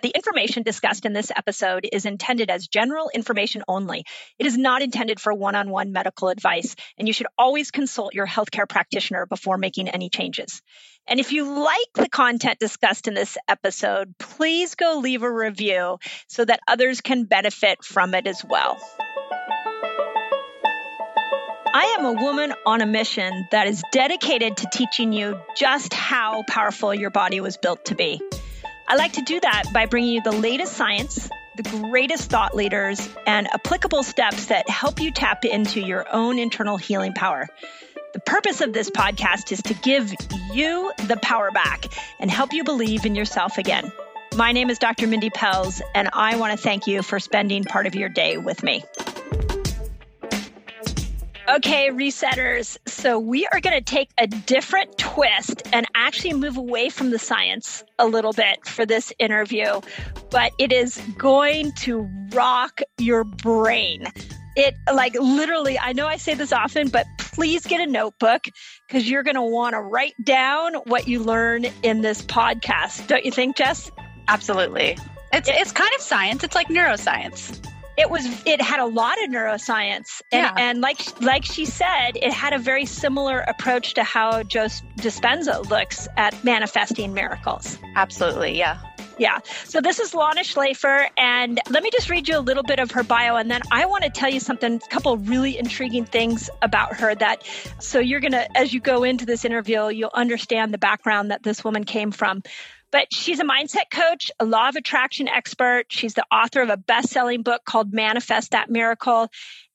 The information discussed in this episode is intended as general information only. It is not intended for one on one medical advice, and you should always consult your healthcare practitioner before making any changes. And if you like the content discussed in this episode, please go leave a review so that others can benefit from it as well. I am a woman on a mission that is dedicated to teaching you just how powerful your body was built to be. I like to do that by bringing you the latest science, the greatest thought leaders, and applicable steps that help you tap into your own internal healing power. The purpose of this podcast is to give you the power back and help you believe in yourself again. My name is Dr. Mindy Pelz, and I want to thank you for spending part of your day with me. Okay, resetters. So we are going to take a different twist and actually move away from the science a little bit for this interview, but it is going to rock your brain. It, like, literally, I know I say this often, but please get a notebook because you're going to want to write down what you learn in this podcast. Don't you think, Jess? Absolutely. It's, it's kind of science, it's like neuroscience it was it had a lot of neuroscience and, yeah. and like like she said it had a very similar approach to how joe dispenza looks at manifesting miracles absolutely yeah yeah. So this is Lana Shlafer, and let me just read you a little bit of her bio, and then I want to tell you something, a couple really intriguing things about her that, so you're going to, as you go into this interview, you'll understand the background that this woman came from. But she's a mindset coach, a law of attraction expert. She's the author of a best selling book called Manifest That Miracle.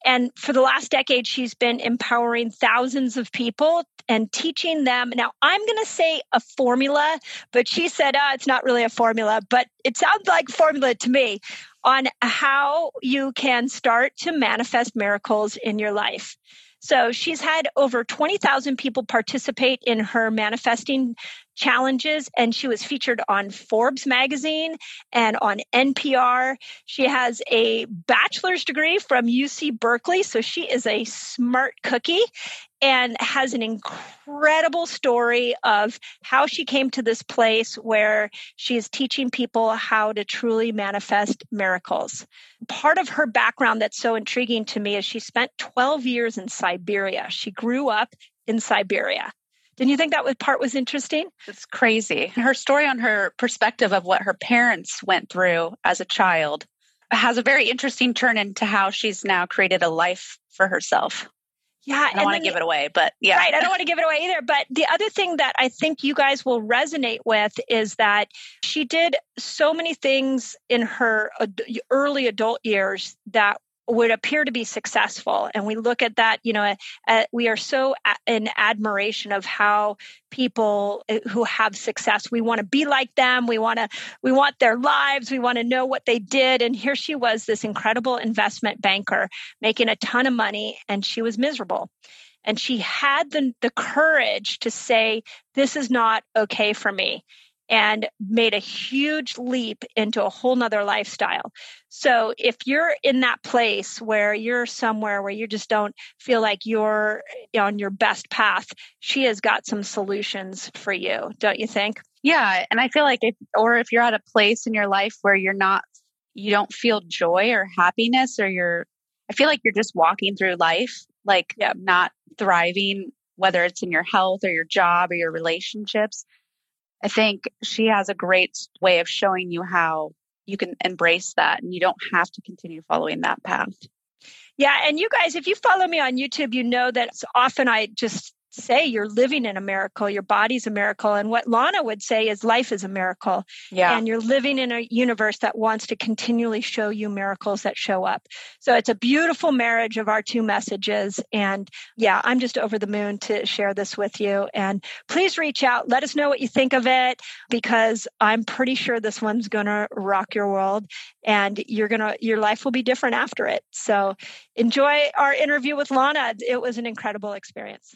And for the last decade, she's been empowering thousands of people and teaching them. Now, I'm going to say a formula, but she said, oh, it's not really a formula, but it sounds like formula to me on how you can start to manifest miracles in your life. So she's had over 20,000 people participate in her manifesting challenges and she was featured on Forbes magazine and on NPR. She has a bachelor's degree from UC Berkeley, so she is a smart cookie and has an incredible story of how she came to this place where she is teaching people how to truly manifest miracles. Part of her background that's so intriguing to me is she spent 12 years in Siberia. She grew up in Siberia. Didn't you think that part was interesting? It's crazy. Her story on her perspective of what her parents went through as a child has a very interesting turn into how she's now created a life for herself. Yeah, I don't want to give it away, but yeah. Right, I don't want to give it away either. But the other thing that I think you guys will resonate with is that she did so many things in her early adult years that would appear to be successful. And we look at that you know uh, we are so in admiration of how people uh, who have success. We want to be like them. We want to we want their lives. We want to know what they did. And here she was this incredible investment banker making a ton of money and she was miserable. And she had the, the courage to say this is not okay for me and made a huge leap into a whole nother lifestyle. So if you're in that place where you're somewhere where you just don't feel like you're on your best path, she has got some solutions for you, don't you think? Yeah. And I feel like if, or if you're at a place in your life where you're not, you don't feel joy or happiness, or you're, I feel like you're just walking through life, like yeah. not thriving, whether it's in your health or your job or your relationships I think she has a great way of showing you how you can embrace that and you don't have to continue following that path. Yeah, and you guys, if you follow me on YouTube, you know that often I just say you're living in a miracle, your body's a miracle. And what Lana would say is life is a miracle. Yeah. And you're living in a universe that wants to continually show you miracles that show up. So it's a beautiful marriage of our two messages. And yeah, I'm just over the moon to share this with you. And please reach out. Let us know what you think of it because I'm pretty sure this one's going to rock your world and you're going to, your life will be different after it. So enjoy our interview with Lana. It was an incredible experience.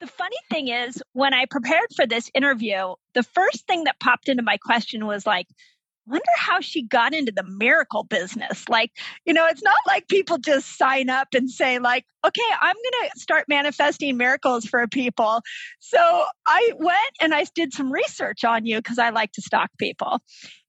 The funny thing is, when I prepared for this interview, the first thing that popped into my question was like, wonder how she got into the miracle business. Like, you know, it's not like people just sign up and say, like, okay, I'm going to start manifesting miracles for people. So I went and I did some research on you because I like to stalk people.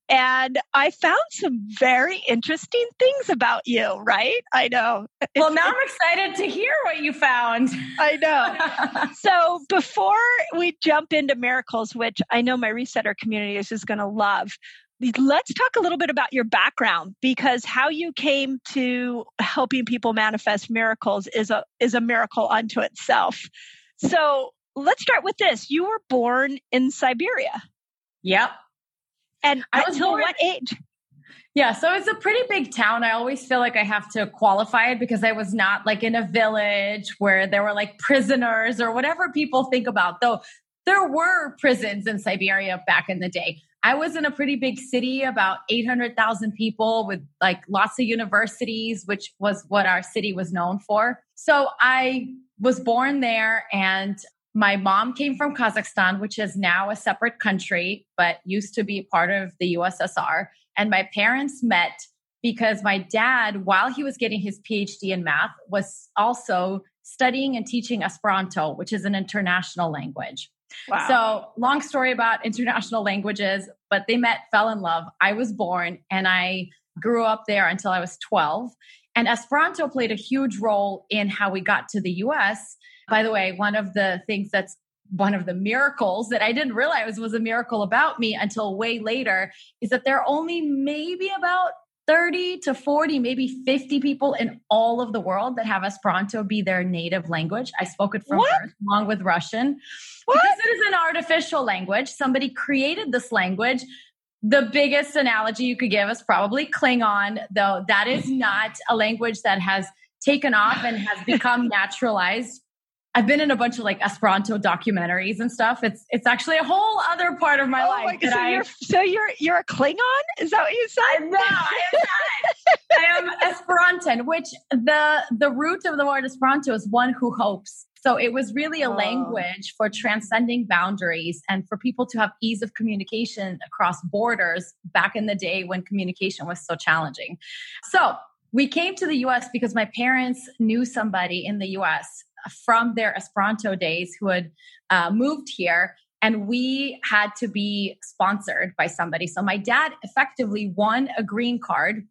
And I found some very interesting things about you, right? I know. Well, now I'm excited to hear what you found. I know. so, before we jump into miracles, which I know my resetter community is just going to love, let's talk a little bit about your background because how you came to helping people manifest miracles is a is a miracle unto itself. So let's start with this. You were born in Siberia. Yep. And until born, what age? Yeah, so it's a pretty big town. I always feel like I have to qualify it because I was not like in a village where there were like prisoners or whatever people think about. Though there were prisons in Siberia back in the day. I was in a pretty big city, about 800,000 people with like lots of universities, which was what our city was known for. So I was born there and my mom came from Kazakhstan, which is now a separate country, but used to be part of the USSR. And my parents met because my dad, while he was getting his PhD in math, was also studying and teaching Esperanto, which is an international language. Wow. So, long story about international languages, but they met, fell in love. I was born and I grew up there until I was 12. And Esperanto played a huge role in how we got to the US. By the way, one of the things that's one of the miracles that I didn't realize was a miracle about me until way later is that there are only maybe about 30 to 40, maybe 50 people in all of the world that have Esperanto be their native language. I spoke it from what? birth along with Russian. What? Because it is an artificial language. Somebody created this language. The biggest analogy you could give is probably Klingon, though that is not a language that has taken off and has become naturalized I've been in a bunch of like Esperanto documentaries and stuff. It's it's actually a whole other part of my oh life. My so, I, you're, so you're you're a Klingon? Is that what you said? No, I am not. I am Esperantan, which the the root of the word Esperanto is one who hopes. So it was really a oh. language for transcending boundaries and for people to have ease of communication across borders back in the day when communication was so challenging. So we came to the US because my parents knew somebody in the US from their Esperanto days who had uh, moved here and we had to be sponsored by somebody. So my dad effectively won a green card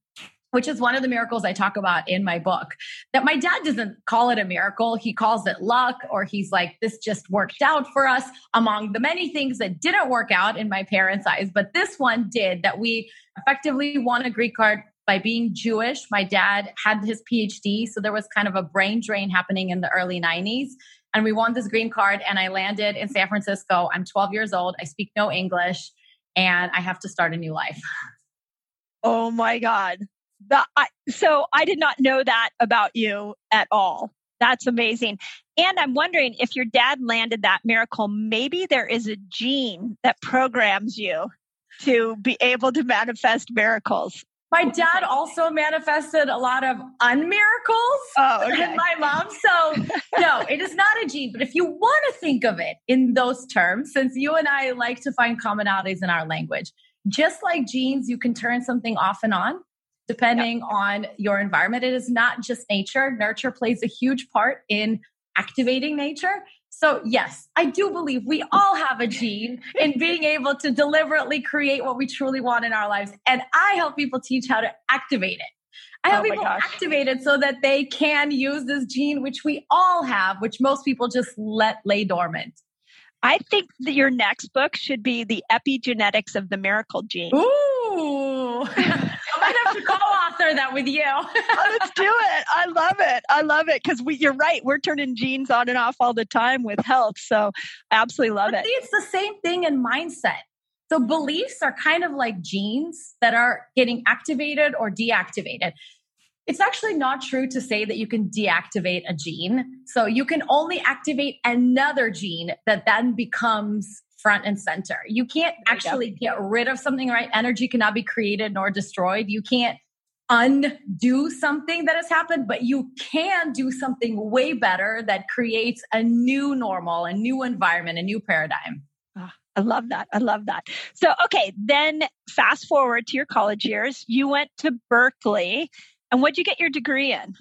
which is one of the miracles I talk about in my book. That my dad doesn't call it a miracle. He calls it luck, or he's like, this just worked out for us among the many things that didn't work out in my parents' eyes. But this one did that we effectively won a green card by being Jewish. My dad had his PhD, so there was kind of a brain drain happening in the early 90s. And we won this green card, and I landed in San Francisco. I'm 12 years old. I speak no English, and I have to start a new life. Oh my God. The, I, so I did not know that about you at all. That's amazing. And I'm wondering if your dad landed that miracle, maybe there is a gene that programs you to be able to manifest miracles. My dad also manifested a lot of unmiracles oh, okay. than my mom. So, no, it is not a gene. But if you want to think of it in those terms, since you and I like to find commonalities in our language, just like genes, you can turn something off and on depending yep. on your environment. It is not just nature, nurture plays a huge part in activating nature. So, yes, I do believe we all have a gene in being able to deliberately create what we truly want in our lives. And I help people teach how to activate it. I help oh people gosh. activate it so that they can use this gene, which we all have, which most people just let lay dormant. I think that your next book should be The Epigenetics of the Miracle Gene. Ooh. I might have to co-author that with you. oh, let's do it. I love it. I love it because. You're right. We're turning genes on and off all the time with health. So I absolutely love but it. It's the same thing in mindset. So beliefs are kind of like genes that are getting activated or deactivated. It's actually not true to say that you can deactivate a gene. So you can only activate another gene that then becomes front and center. You can't actually get rid of something, right? Energy cannot be created nor destroyed. You can't undo something that has happened, but you can do something way better that creates a new normal, a new environment, a new paradigm. Oh, I love that. I love that. So, okay, then fast forward to your college years. You went to Berkeley, and what'd you get your degree in?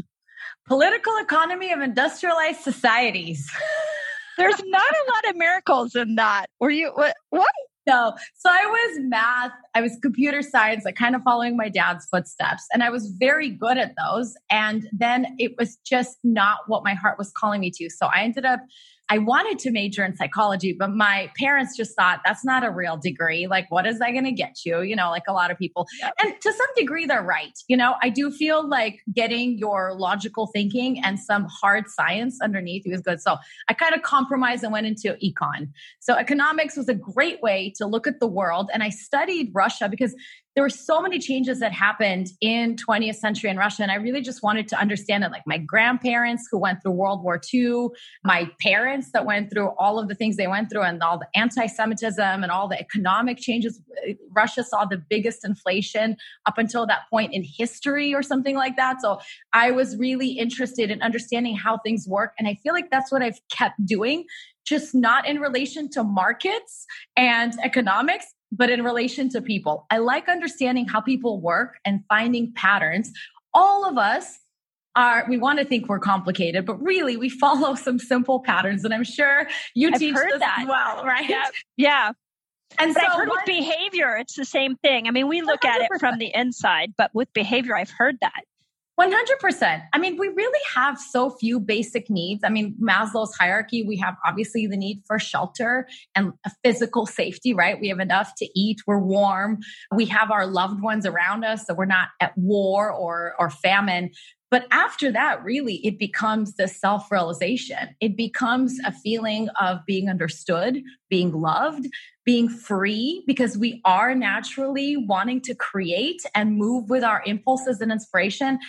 Political economy of industrialized societies. There's not a lot of miracles in that. Were you what? What? No. So I was math, I was computer science, like kind of following my dad's footsteps. And I was very good at those. And then it was just not what my heart was calling me to. So I ended up I wanted to major in psychology, but my parents just thought that's not a real degree. Like, what is that going to get you? You know, like a lot of people. And to some degree, they're right. You know, I do feel like getting your logical thinking and some hard science underneath was good. So I kind of compromised and went into econ. So economics was a great way to look at the world. And I studied Russia because there were so many changes that happened in 20th century in Russia. And I really just wanted to understand it. Like my grandparents who went through World War II, my parents that went through all of the things they went through and all the anti-Semitism and all the economic changes. Uh, Russia saw the biggest inflation up until that point in history or something like that. So I was really interested in understanding how things work. And I feel like that's what I've kept doing just not in relation to markets and economics, but in relation to people. I like understanding how people work and finding patterns. All of us are, we want to think we're complicated, but really we follow some simple patterns. And I'm sure you I've teach heard that as well, right? Yeah. yeah. And but so I've heard with behavior, it's the same thing. I mean, we look 100%. at it from the inside, but with behavior, I've heard that. 100%. I mean, we really have so few basic needs. I mean, Maslow's hierarchy, we have obviously the need for shelter and physical safety, right? We have enough to eat, we're warm, we have our loved ones around us, so we're not at war or, or famine. But after that, really, it becomes the self realization. It becomes a feeling of being understood, being loved, being free, because we are naturally wanting to create and move with our impulses and inspiration.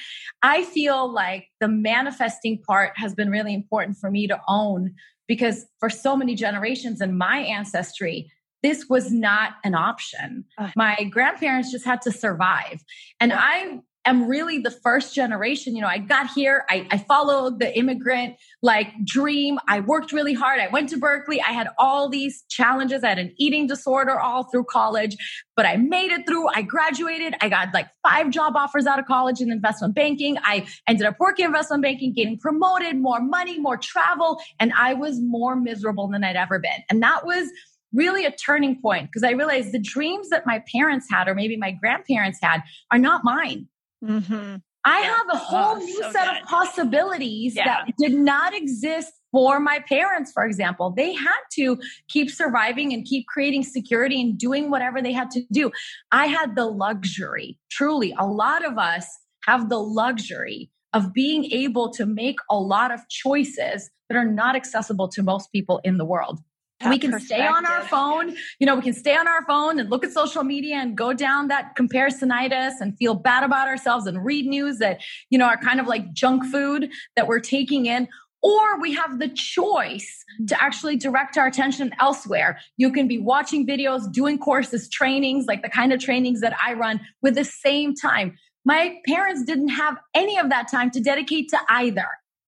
I feel like the manifesting part has been really important for me to own because for so many generations in my ancestry, this was not an option. My grandparents just had to survive. And I am really the first generation. You know, I got here, I, I followed the immigrant like dream. I worked really hard. I went to Berkeley. I had all these challenges. I had an eating disorder all through college, but I made it through. I graduated. I got like five job offers out of college in investment banking. I ended up working investment banking, getting promoted, more money, more travel, and I was more miserable than I'd ever been. And that was really a turning point because I realized the dreams that my parents had, or maybe my grandparents had, are not mine. Mm-hmm. I have a whole oh, new so set good. of possibilities yeah. that did not exist for my parents, for example. They had to keep surviving and keep creating security and doing whatever they had to do. I had the luxury, truly, a lot of us have the luxury of being able to make a lot of choices that are not accessible to most people in the world. We can stay on our phone, you know, we can stay on our phone and look at social media and go down that comparisonitis and feel bad about ourselves and read news that, you know, are kind of like junk food that we're taking in. Or we have the choice to actually direct our attention elsewhere. You can be watching videos, doing courses, trainings, like the kind of trainings that I run with the same time. My parents didn't have any of that time to dedicate to either.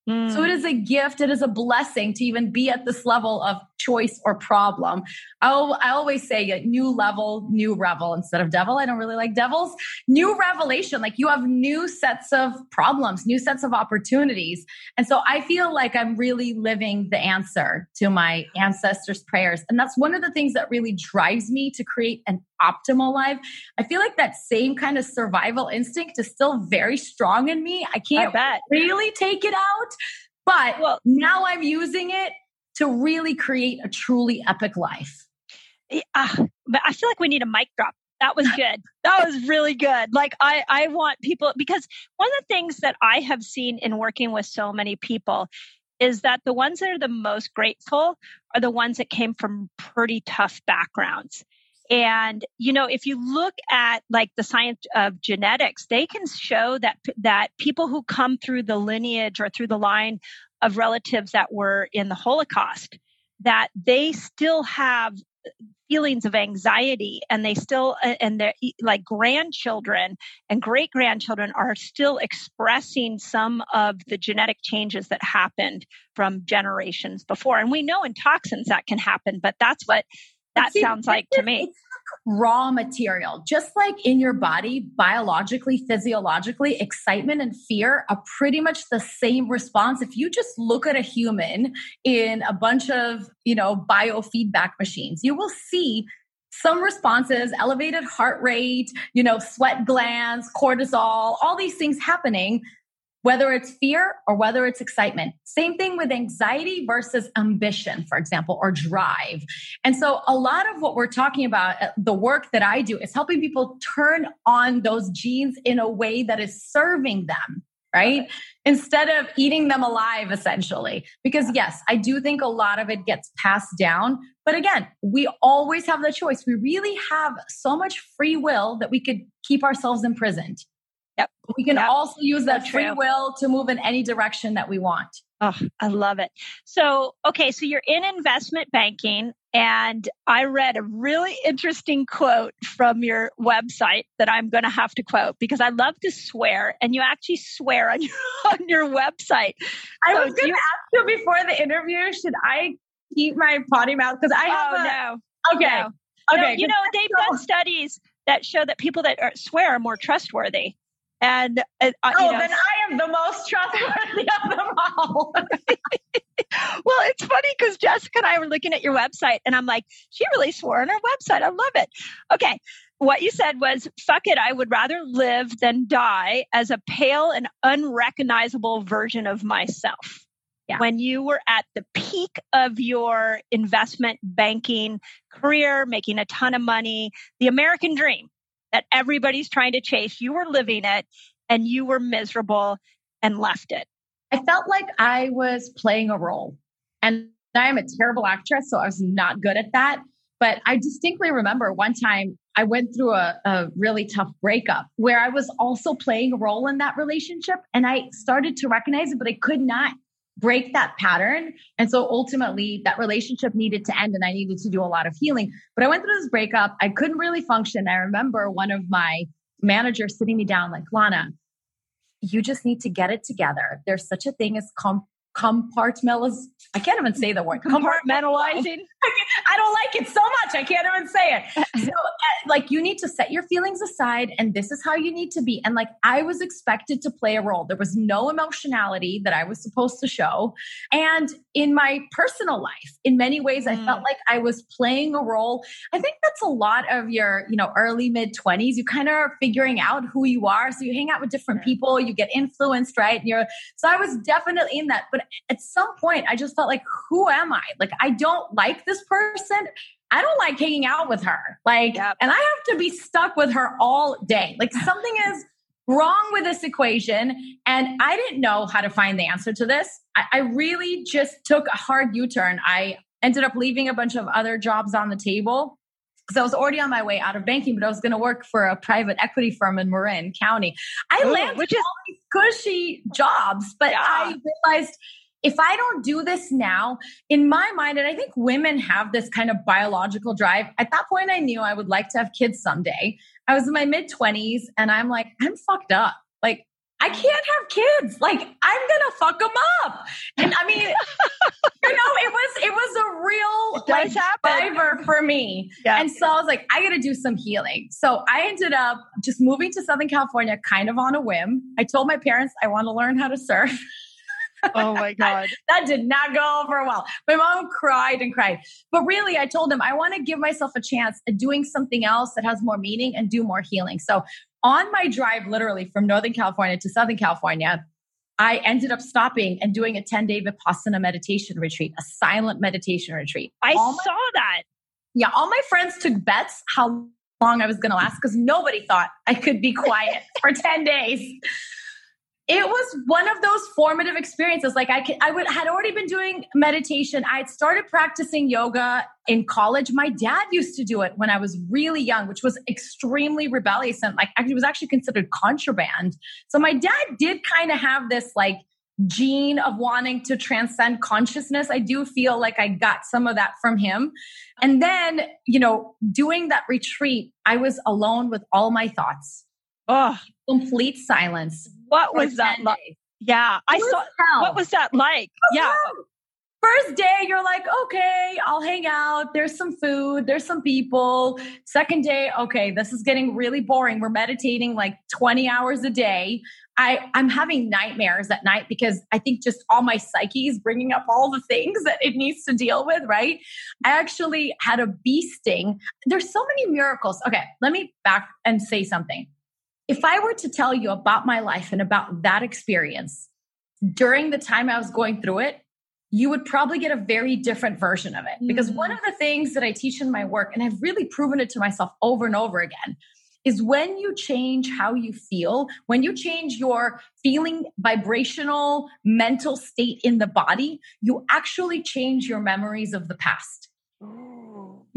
Mm. So it is a gift. It is a blessing to even be at this level of choice or problem. I'll, I always say uh, new level, new revel instead of devil. I don't really like devils. New revelation. Like you have new sets of problems, new sets of opportunities. And so I feel like I'm really living the answer to my ancestors' prayers. And that's one of the things that really drives me to create an optimal life. I feel like that same kind of survival instinct is still very strong in me. I can't I really take it out, but well, now I'm using it to really create a truly epic life. Uh, but I feel like we need a mic drop. That was good. that was really good. Like I, I want people because one of the things that I have seen in working with so many people is that the ones that are the most grateful are the ones that came from pretty tough backgrounds. And, you know, if you look at like the science of genetics, they can show that, that people who come through the lineage or through the line of relatives that were in the Holocaust, that they still have uh, feelings of anxiety and they still uh, and their like grandchildren and great grandchildren are still expressing some of the genetic changes that happened from generations before and we know in toxins that can happen but that's what that See, sounds like to me. Raw material, just like in your body, biologically, physiologically, excitement and fear are pretty much the same response. If you just look at a human in a bunch of, you know, biofeedback machines, you will see some responses, elevated heart rate, you know, sweat glands, cortisol, all these things happening whether it's fear or whether it's excitement. Same thing with anxiety versus ambition, for example, or drive. And so a lot of what we're talking about, uh, the work that I do is helping people turn on those genes in a way that is serving them. Right? Instead of eating them alive, essentially. Because, yes, I do think a lot of it gets passed down. But again, we always have the choice. We really have so much free will that we could keep ourselves imprisoned. Yep. We can yep. also use that so free will to move in any direction that we want. Oh, I love it. So, okay, so you're in investment banking, and I read a really interesting quote from your website that I'm going to have to quote because I love to swear, and you actually swear on your on your website. I so was going to ask you before the interview, should I keep my potty mouth because I have oh, a, no. Okay. No. Okay. No, you know, they've done studies that show that people that are, swear are more trustworthy. And, and uh, oh, you know, then I am the most trustworthy of them all. well, it's funny because Jessica and I were looking at your website, and I'm like, she really swore on her website. I love it. Okay. What you said was, fuck it, I would rather live than die as a pale and unrecognizable version of myself. Yeah. When you were at the peak of your investment banking career, making a ton of money, the American dream, that everybody's trying to chase. You were living it and you were miserable and left it. I felt like I was playing a role. And I am a terrible actress, so I was not good at that. But I distinctly remember one time I went through a, a, really tough breakup where I was also playing a role in that relationship. And I started to recognize it, but I could not break that pattern. And so ultimately, that relationship needed to end and I needed to do a lot of healing. But I went through this breakup. I couldn't really function. I remember one of my managers sitting me down, like, Lana, you just need to get it together. There's such a thing as com- compartmentaliz I can't even say the word compartmentalizing. I don't like it so much. I can't even say it. So, uh, like, you need to set your feelings aside, and this is how you need to be. And like, I was expected to play a role. There was no emotionality that I was supposed to show. And in my personal life, in many ways, mm. I felt mm. like I was playing a role. I think that's a lot of your, you know, early mid twenties. You kind of are figuring out who you are. So you hang out with different people. You get influenced, right? And you're. So I was definitely in that. But at some point, I just felt like, who am I? Like, I don't like this person. I don't like hanging out with her. Like, yep. and I have to be stuck with her all day. Like, something is wrong with this equation. And I didn't know how to find the answer to this. I, I really just took a hard U turn. I ended up leaving a bunch of other jobs on the table because I was already on my way out of banking, but I was going to work for a private equity firm in Marin County. I Ooh, landed which is- all these cushy jobs, but yeah. I realized if I don't do this now, in my mind, and I think women have this kind of biological drive, at that point, I knew I would like to have kids someday. I was in my mid 20s and I'm like, I'm fucked up. Like, I can't have kids. Like, I'm gonna fuck them up. And I mean, you know, it was it was a real like driver for me. Yeah. And so I was like, I gotta do some healing. So I ended up just moving to Southern California kind of on a whim. I told my parents I want to learn how to surf. Oh my God. that did not go over well. My mom cried and cried. But really, I told him I want to give myself a chance at doing something else that has more meaning and do more healing. So on my drive, literally from Northern California to Southern California, I ended up stopping and doing a 10 day Vipassana meditation retreat, a silent meditation retreat. I my, saw that. Yeah. All my friends took bets how long I was going to last because nobody thought I could be quiet for 10 days it was one of those formative experiences. Like I, could, I would, had already been doing meditation. I had started practicing yoga in college. My dad used to do it when I was really young, which was extremely rebellious and like it was actually considered contraband. So my dad did kind of have this like gene of wanting to transcend consciousness. I do feel like I got some of that from him. And then, you know, doing that retreat, I was alone with all my thoughts. Oh, complete silence what was that like? Oh, yeah, I saw. Hell. What was that like? Yeah. First day, you're like, okay, I'll hang out. There's some food, there's some people. Second day, okay, this is getting really boring. We're meditating like 20 hours a day. I, I'm having nightmares at night because I think just all my psyche is bringing up all the things that it needs to deal with, right? I actually had a bee sting. There's so many miracles. Okay, let me back and say something if I were to tell you about my life and about that experience during the time I was going through it, you would probably get a very different version of it. Because one of mm. the things that I teach in my work, and I've really proven it to myself over and over again, is when you change how you feel, when you change your feeling vibrational mental state in the body, you actually change your memories of the past.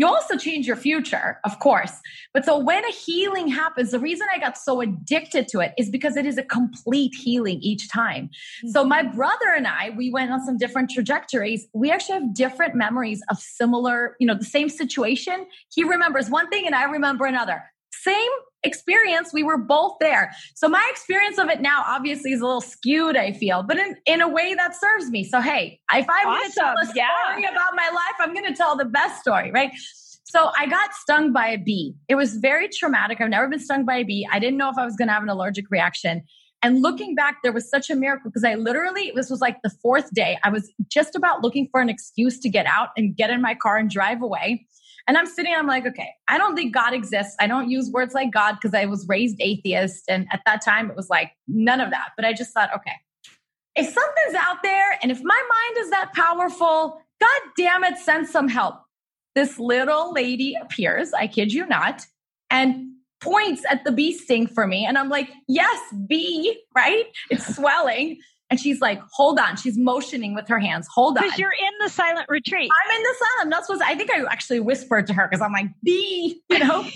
You also change your future, of course. But so when a healing happens, the reason I got so addicted to it is because it is a complete healing each time. Mm-hmm. So my brother and I, we went on some different trajectories. We actually have different memories of similar, you know, the same situation. He remembers one thing and I remember another. Same experience. We were both there. So my experience of it now obviously is a little skewed, I feel, but in, in a way that serves me. So, hey, if I'm awesome. going to tell a story yeah. about my life, I'm going to tell the best story, right? So I got stung by a bee. It was very traumatic. I've never been stung by a bee. I didn't know if I was going to have an allergic reaction. And looking back, there was such a miracle because I literally, this was like the fourth day. I was just about looking for an excuse to get out and get in my car and drive away. And I'm sitting, I'm like, okay, I don't think God exists. I don't use words like God because I was raised atheist. And at that time, it was like none of that. But I just thought, okay, if something's out there and if my mind is that powerful, God damn it, send some help. This little lady appears, I kid you not, and points at the bee sting for me. And I'm like, yes, bee, right? It's swelling. And she's like, hold on. She's motioning with her hands. Hold on. Because you're in the silent retreat. I'm in the silent. I'm not supposed to, I think I actually whispered to her because I'm like, bee, you know? and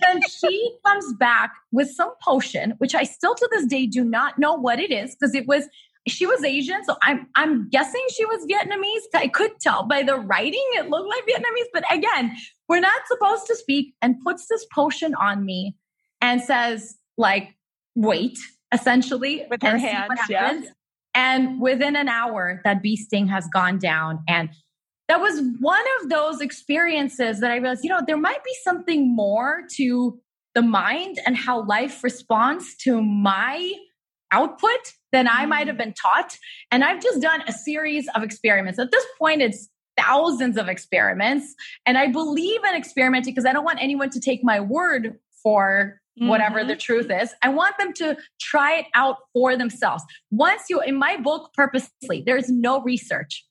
then she comes back with some potion, which I still to this day do not know what it is because it was, she was Asian. So I'm, I'm guessing she was Vietnamese. I could tell by the writing. It looked like Vietnamese. But again, we're not supposed to speak and puts this potion on me and says like, wait, essentially. With her hands. Yeah And within an hour, that bee sting has gone down. And that was one of those experiences that I realized, you know, there might be something more to the mind and how life responds to my output than I might have mm. been taught. And I've just done a series of experiments. At this point, it's thousands of experiments. And I believe in experimenting because I don't want anyone to take my word for whatever mm-hmm. the truth is. I want them to try it out for themselves. Once you, in my book, purposely, there's no research.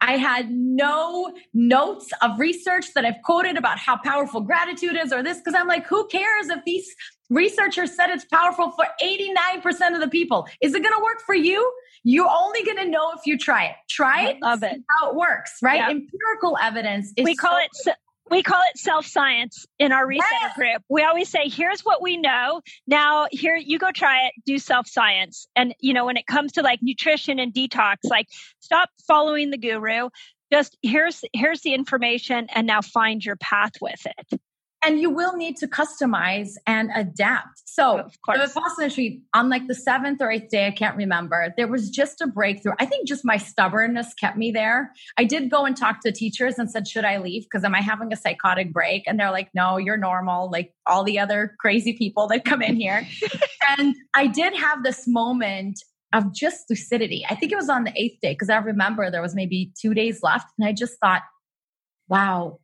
I had no notes of research that I've quoted about how powerful gratitude is or this, because I'm like, who cares if these researchers said it's powerful for 89% of the people? Is it going to work for you? You're only going to know if you try it. Try it. love it. How it works, right? Yep. Empirical evidence is. We call so- it we call it self science in our resetter yes. group. We always say, here's what we know. Now, here, you go try it, do self science. And, you know, when it comes to like nutrition and detox, like stop following the guru. Just here's, here's the information and now find your path with it and you will need to customize and adapt. So, of course. the Vipassana retreat on like the seventh or eighth day, I can't remember. There was just a breakthrough. I think just my stubbornness kept me there. I did go and talk to teachers and said, "Should I leave? Because am I having a psychotic break?" And they're like, "No, you're normal, like all the other crazy people that come in here." and I did have this moment of just lucidity. I think it was on the eighth day because I remember there was maybe two days left, and I just thought, "Wow."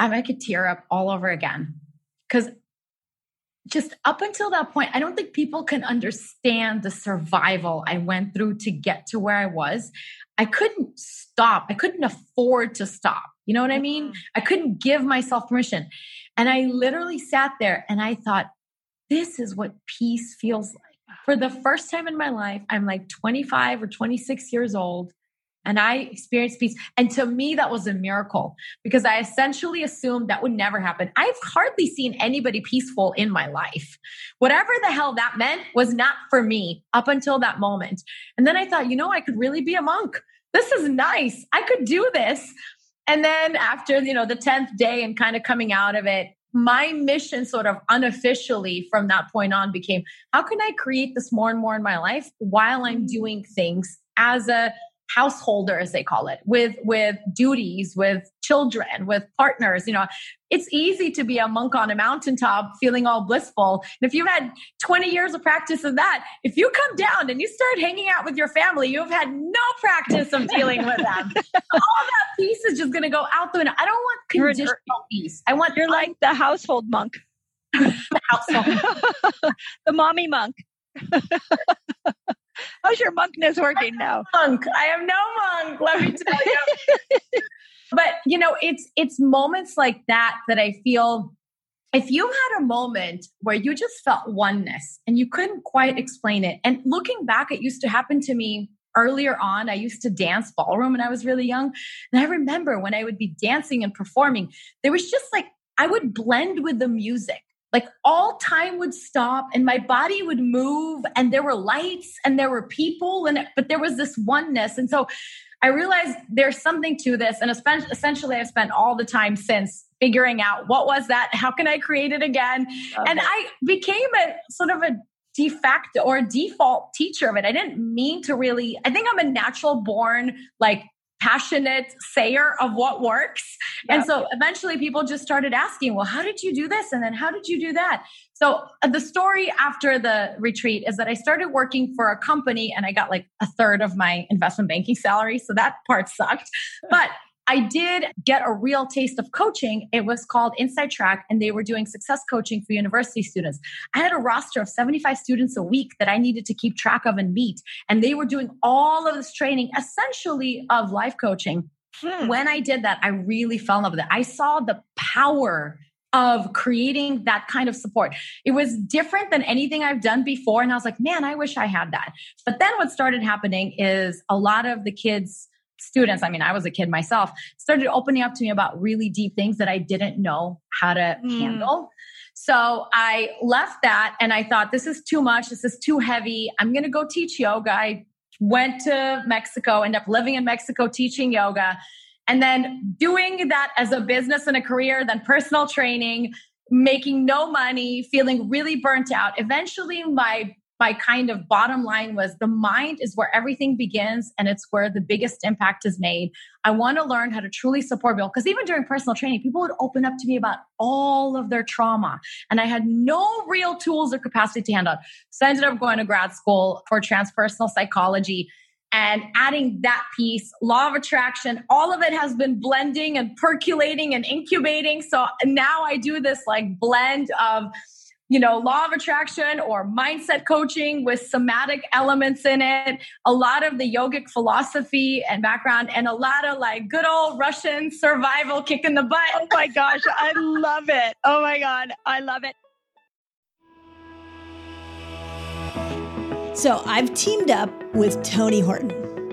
I could tear up all over again. Because just up until that point, I don't think people can understand the survival I went through to get to where I was. I couldn't stop. I couldn't afford to stop. You know what I mean? Mm-hmm. I couldn't give myself permission. And I literally sat there and I thought, this is what peace feels like. For the first time in my life, I'm like 25 or 26 years old and I experienced peace. And to me, that was a miracle because I essentially assumed that would never happen. I've hardly seen anybody peaceful in my life. Whatever the hell that meant was not for me up until that moment. And then I thought, you know, I could really be a monk. This is nice. I could do this. And then after, you know, the 10th day and kind of coming out of it, my mission sort of unofficially from that point on became how can I create this more and more in my life while I'm mm. doing things as a householder as they call it with with duties with children with partners you know. It's easy to be a monk on a mountaintop feeling all blissful. And if you've had 20 years of practice of that if you come down and you start hanging out with your family you've had no practice of dealing with them. All that peace is just going to go out the window. I don't want conditional peace. I want you're like the household monk. The household the mommy monk How's your monkness working now? Monk. I am no monk, let me tell you. but you know, it's it's moments like that that I feel if you had a moment where you just felt oneness and you couldn't quite explain it, and looking back, it used to happen to me earlier on. I used to dance ballroom when I was really young. And I remember when I would be dancing and performing, there was just like, I would blend with the music like all time would stop and my body would move and there were lights and there were people and but there was this oneness. And so i realized there's something to this and essentially i've spent all the time since figuring out what was that how can i create it again? Okay. and i became a sort of a de facto or default teacher of it. I didn't mean to really i think i'm a natural born like passionate sayer of what works. Yep. And so eventually people just started asking, well, how did you do this? And then how did you do that? So uh, the story after the retreat is that I started working for a company and I got like a third of my investment banking salary. So that part sucked. But I did get a real taste of coaching. It was called Inside Track, and they were doing success coaching for university students. I had a roster of 75 students a week that I needed to keep track of and meet. And they were doing all of this training, essentially of life coaching. Hmm. When I did that, I really fell in love with it. I saw the power of creating that kind of support. It was different than anything I've done before. And I was like, man, I wish I had that. But then what started happening is a lot of the kids students, I mean, I was a kid myself, started opening up to me about really deep things that I didn't know how to mm. handle. So I left that and I thought, this is too much. This is too heavy. I'm going to go teach yoga. I went to Mexico, ended up living in Mexico teaching yoga, and then doing that as a business and a career, then personal training, making no money, feeling really burnt out. Eventually, my my kind of bottom line was the mind is where everything begins and it's where the biggest impact is made. I want to learn how to truly support people because even during personal training, people would open up to me about all of their trauma and I had no real tools or capacity to handle it. So I ended up going to grad school for transpersonal psychology and adding that piece, law of attraction, all of it has been blending and percolating and incubating. So now I do this like blend of you know, law of attraction or mindset coaching with somatic elements in it, a lot of the yogic philosophy and background, and a lot of like good old Russian survival kick in the butt. Oh my gosh, I love it. Oh my God, I love it. So I've teamed up with Tony Horton.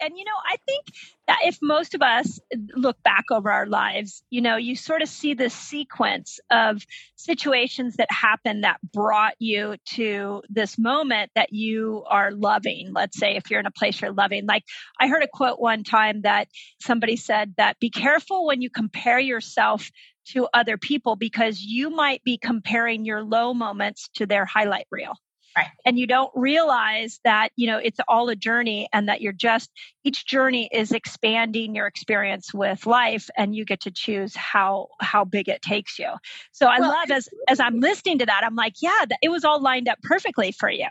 And you know, I think that if most of us look back over our lives, you know, you sort of see the sequence of situations that happened that brought you to this moment that you are loving. Let's say if you're in a place you're loving. Like I heard a quote one time that somebody said that be careful when you compare yourself to other people because you might be comparing your low moments to their highlight reel. Right. And you don't realize that, you know, it's all a journey and that you're just, each journey is expanding your experience with life and you get to choose how, how big it takes you. So I well, love as, as I'm listening to that, I'm like, yeah, it was all lined up perfectly for you.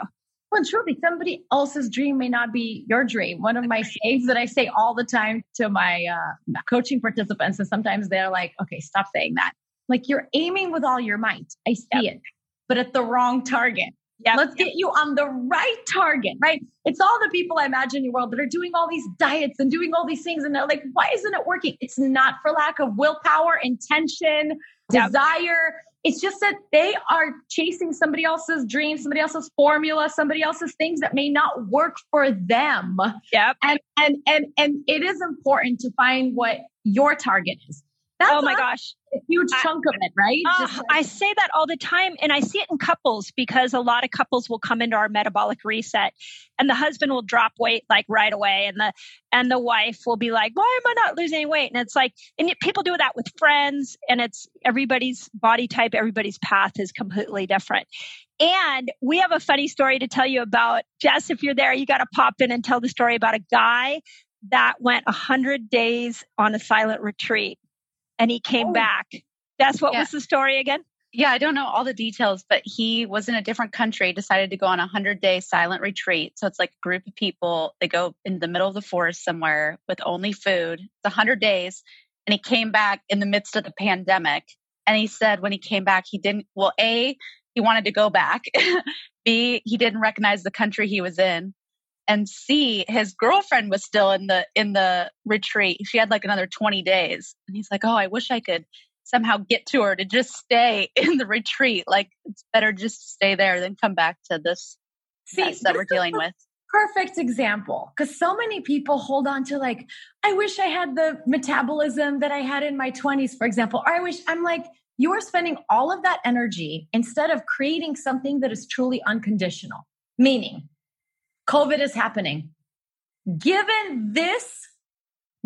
Well, truly, somebody else's dream may not be your dream. One of my sayings that I say all the time to my uh, coaching participants, and sometimes they're like, okay, stop saying that. Like you're aiming with all your might. I see yep. it, but at the wrong target. Yep. Let's get you on the right target, right? It's all the people I imagine in your world that are doing all these diets and doing all these things. And they're like, why isn't it working? It's not for lack of willpower, intention, desire. It's just that they are chasing somebody else's dream, somebody else's formula, somebody else's things that may not work for them. Yep. And and and and it is important to find what your target is. That's oh my gosh. A huge chunk I, of it, right? Uh, like- I say that all the time. And I see it in couples because a lot of couples will come into our metabolic reset and the husband will drop weight like right away. And the, and the wife will be like, why am I not losing any weight? And it's like, and people do that with friends and it's everybody's body type, everybody's path is completely different. And we have a funny story to tell you about Jess. If you're there, you got to pop in and tell the story about a guy that went 100 days on a silent retreat and he came oh. back. That's what yeah. was the story again? Yeah, I don't know all the details, but he was in a different country, decided to go on a 100 day silent retreat. So it's like a group of people, they go in the middle of the forest somewhere with only food. It's 100 days. And he came back in the midst of the pandemic. And he said when he came back, he didn't, well, A, he wanted to go back. B, he didn't recognize the country he was in and see his girlfriend was still in the in the retreat. She had like another 20 days. And he's like, Oh, I wish I could somehow get to her to just stay in the retreat. Like it's better just stay there than come back to this See, that we're dealing with. perfect example because so many people hold on to like i wish i had the metabolism that i had in my 20s for example or i wish i'm like you are spending all of that energy instead of creating something that is truly unconditional meaning covid is happening given this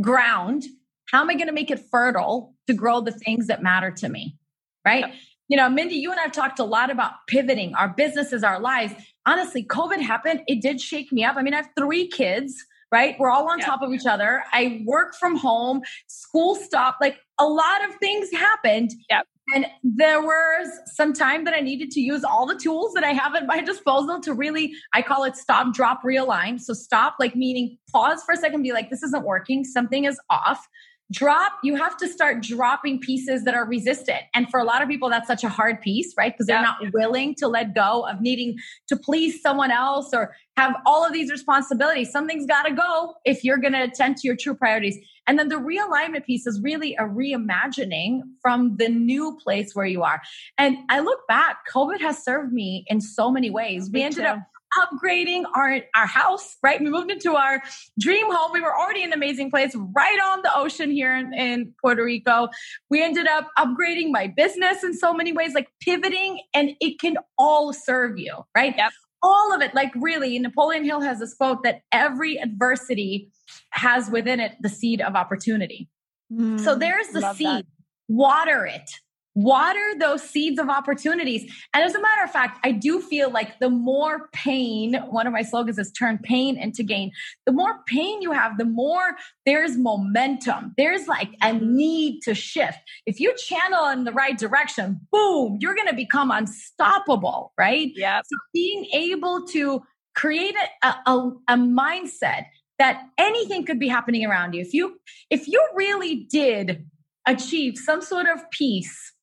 ground how am i going to make it fertile to grow the things that matter to me right yep. you know mindy you and i've talked a lot about pivoting our businesses our lives honestly, COVID happened. It did shake me up. I mean, I have three kids, right? We're all on yeah. top of each other. I work from home, school stopped, like a lot of things happened. Yep. And there was some time that I needed to use all the tools that I have at my disposal to really, I call it stop, drop, realign. So stop, like meaning pause for a second, be like, this isn't working, something is off. Drop you have to start dropping pieces that are resistant. And for a lot of people that's such a hard piece right? Because they're yeah. not willing to let go of needing to please someone else or have all of these responsibilities. Something's got to go if you're going to attend to your true priorities and then the realignment piece is really a reimagining from the new place where you are and i look back covid has served me in so many ways we ended up upgrading our, our house, right? We moved into our dream home. We were already in an amazing place right on the ocean here in, in Puerto Rico. We ended up upgrading my business in so many ways, like pivoting, and it can all serve you, right? Yep. All of it, like really, Napoleon Hill has this quote that every adversity has within it the seed of opportunity. Mm, so there's the seed. That. Water it, water those seeds of opportunities. And as a matter of fact, I do feel like the more pain, one of my slogans is turn pain into gain. The more pain you have, the more there's momentum. There's like a need to shift. If you channel in the right direction, boom, you're going to become unstoppable, right? Yeah. So being able to create a, a, a mindset that anything could be happening around you. If you if you really did achieve some sort of peace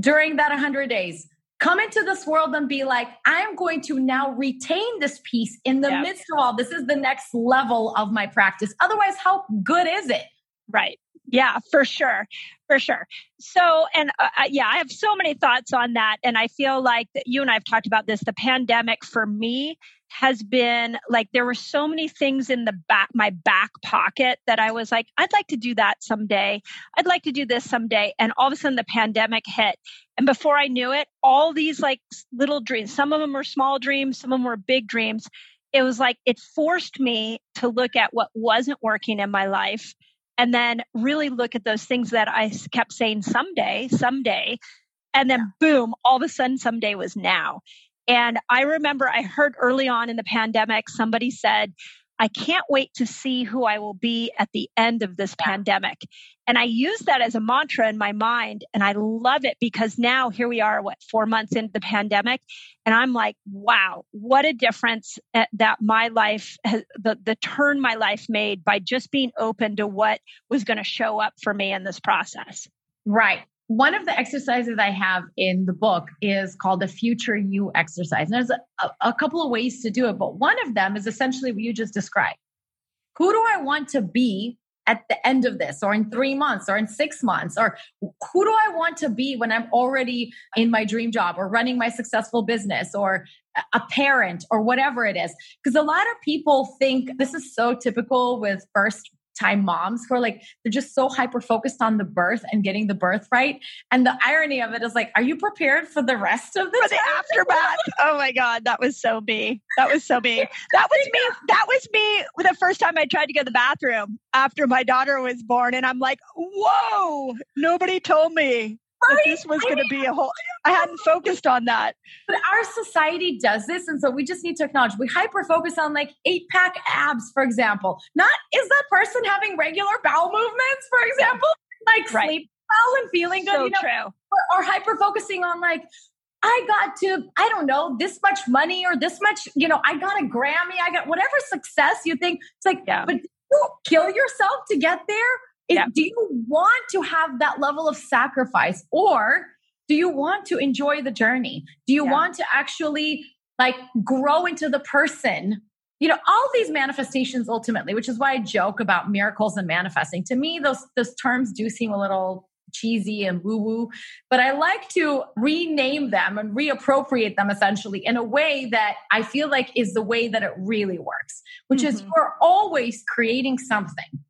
during that 100 days come into this world and be like i'm going to now retain this peace in the yep. midst of all. This is the next level of my practice. Otherwise how good is it? Right. Yeah for sure. For sure. So and uh, uh yeah i have so many thoughts on that and i feel like that you and i've talked about this the pandemic for me has been like there were so many things in the back my back pocket that I was like I'd like to do that someday. I'd like to do this someday. And all of a sudden the pandemic hit. And before I knew it all these like little dreams some of them were small dreams some of them were big dreams. It was like it forced me to look at what wasn't working in my life and then really look at those things that I kept saying someday someday. And then boom all of a sudden someday was now and I remember I heard early on in the pandemic, somebody said, I can't wait to see who I will be at the end of this pandemic. And I use that as a mantra in my mind. And I love it because now here we are, what, four months into the pandemic. And I'm like, wow, what a difference eh, that my life, has, the, the turn my life made by just being open to what was going to show up for me in this process. Right one of the exercises I have in the book is called the future you exercise. And there's a, a, couple of ways to do it, but one of them is essentially what you just described. Who do I want to be at the end of this, or in three months, or in six months, or who do I want to be when I'm already in my dream job, or running my successful business, or a parent, or whatever it is? Because a lot of people think this is so typical with first time moms who are like they're just so hyper focused on the birth and getting the birth right. And the irony of it is like are you prepared for the rest of the, the aftermath. Oh my god that was so me. That was so me. That was me. That was me the first time i tried to go to the bathroom after my daughter was born and i'm like whoa! Nobody told me Right? this was going to be a whole i hadn't focused on that but our society does this and so we just need to acknowledge we hyper focus on like eight pack abs for example not is that person having regular bowel movements for example like right. sleep well and feeling good so you know true. Or, or hyper focusing on like I got to, I don't know, this much money or this much, you know, I got a Grammy, I got whatever success you think. It's like, yeah. but you kill yourself to get there yeah. do you want to have that level of sacrifice or do you want to enjoy the journey? Do you yeah. want to actually like grow into the person? You know, all these manifestations ultimately, which is why I joke about miracles and manifesting. To me, those those terms do seem a little cheesy and woo woo, but I like to rename them and reappropriate them essentially in a way that I feel like is the way that it really works, which mm-hmm. is you're always creating something.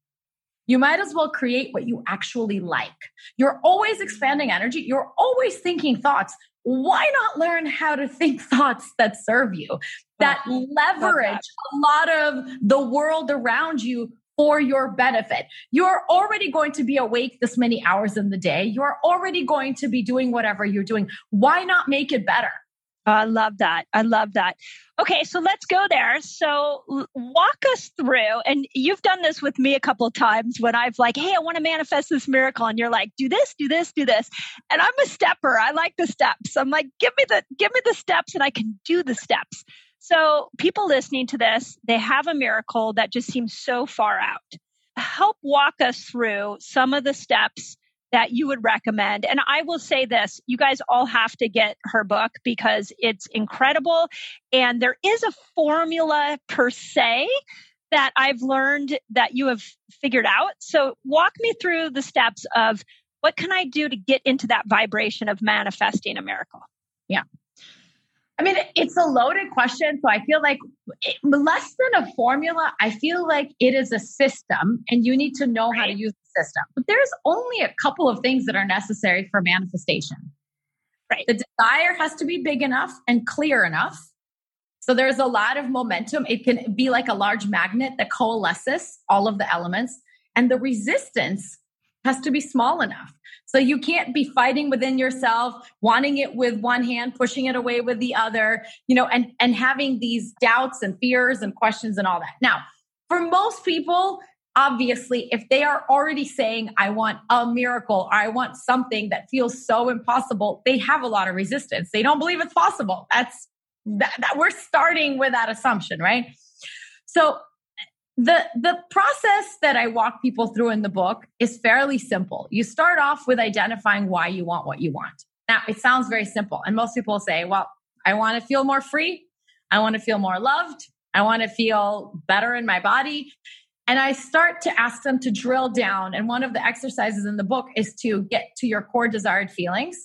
You might as well create what you actually like. You're always expanding energy. You're always thinking thoughts. Why not learn how to think thoughts that serve you, that leverage that. a lot of the world around you for your benefit. You're already going to be awake this many hours in the day. You're already going to be doing whatever you're doing. Why not make it better? I love that. I love that. Okay, so let's go there. So walk us through, and you've done this with me a couple of times when I've like, hey, I want to manifest this miracle, and you're like, do this, do this, do this. And I'm a stepper. I like the steps. I'm like, give me the give me the steps, and I can do the steps. So, people listening to this, they have a miracle that just seems so far out. Help walk us through some of the steps that you would recommend. And I will say this you guys all have to get her book because it's incredible. And there is a formula per se that I've learned that you have figured out. So, walk me through the steps of what can I do to get into that vibration of manifesting a miracle? Yeah. I mean, it's a loaded question. So I feel like it, less than a formula, I feel like it is a system and you need to know right. how to use the system. But there's only a couple of things that are necessary for manifestation. Right. The desire has to be big enough and clear enough. So there's a lot of momentum. It can be like a large magnet that coalesces all of the elements. And the resistance has to be small enough. So you can't be fighting within yourself, wanting it with one hand, pushing it away with the other, you know, and and having these doubts and fears and questions and all that. Now, for most people, obviously, if they are already saying I want a miracle or I want something that feels so impossible, they have a lot of resistance. They don't believe it's possible. That's that, that we're starting with that assumption, right? So the the process that i walk people through in the book is fairly simple. You start off with identifying why you want what you want. Now it sounds very simple and most people say well i want to feel more free. I want to feel more loved. I want to feel better in my body. And i start to ask them to drill down and one of the exercises in the book is to get to your core desired feelings.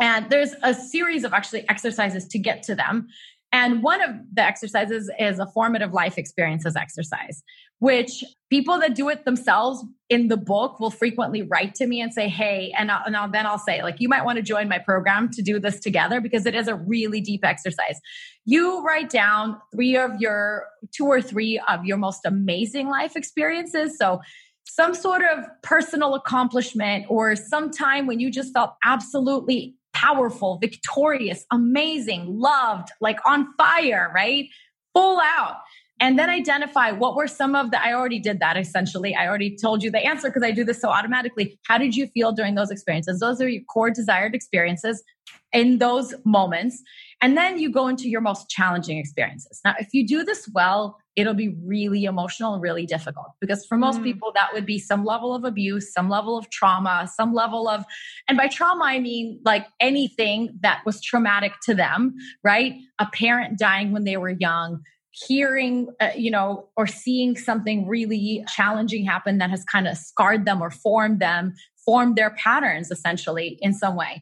And there's a series of actually exercises to get to them and one of the exercises is a formative life experiences exercise, which people that do it themselves in the book will frequently write to me and say, Hey, and, I'll, and I'll, then I'll say, like, you might want to join my program to do this together because it is a really deep exercise. You write down three of your, two or three of your most amazing life experiences. So, some sort of personal accomplishment or some time when you just felt absolutely powerful, victorious, amazing, loved, like on fire, right? Full out. And then identify what were some of the, I already did that essentially. I already told you the answer because I do this so automatically. How did you feel during those experiences? Those are your core desired experiences in those moments. And then you go into your most challenging experiences. Now, if you do this well, it'll be really emotional and really difficult because for most mm. people that would be some level of abuse some level of trauma some level of and by trauma i mean like anything that was traumatic to them right a parent dying when they were young hearing uh, you know or seeing something really challenging happen that has kind of scarred them or formed them formed their patterns essentially in some way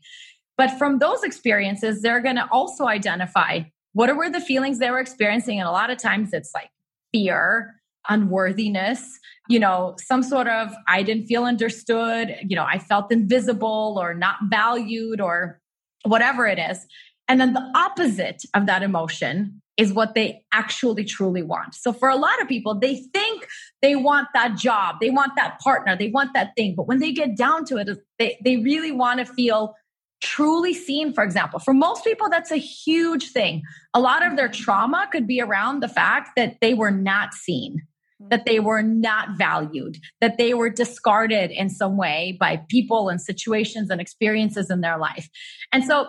but from those experiences they're going to also identify what were the feelings they were experiencing and a lot of times it's like fear, unworthiness, you know, some sort of I didn't feel understood, you know, I felt invisible or not valued or whatever it is. And then the opposite of that emotion is what they actually truly want. So for a lot of people, they think they want that job, they want that partner, they want that thing. But when they get down to it, they, they really want to feel truly seen, for example. For most people, that's a huge thing. A lot of their trauma could be around the fact that they were not seen, that they were not valued, that they were discarded in some way by people and situations and experiences in their life. And so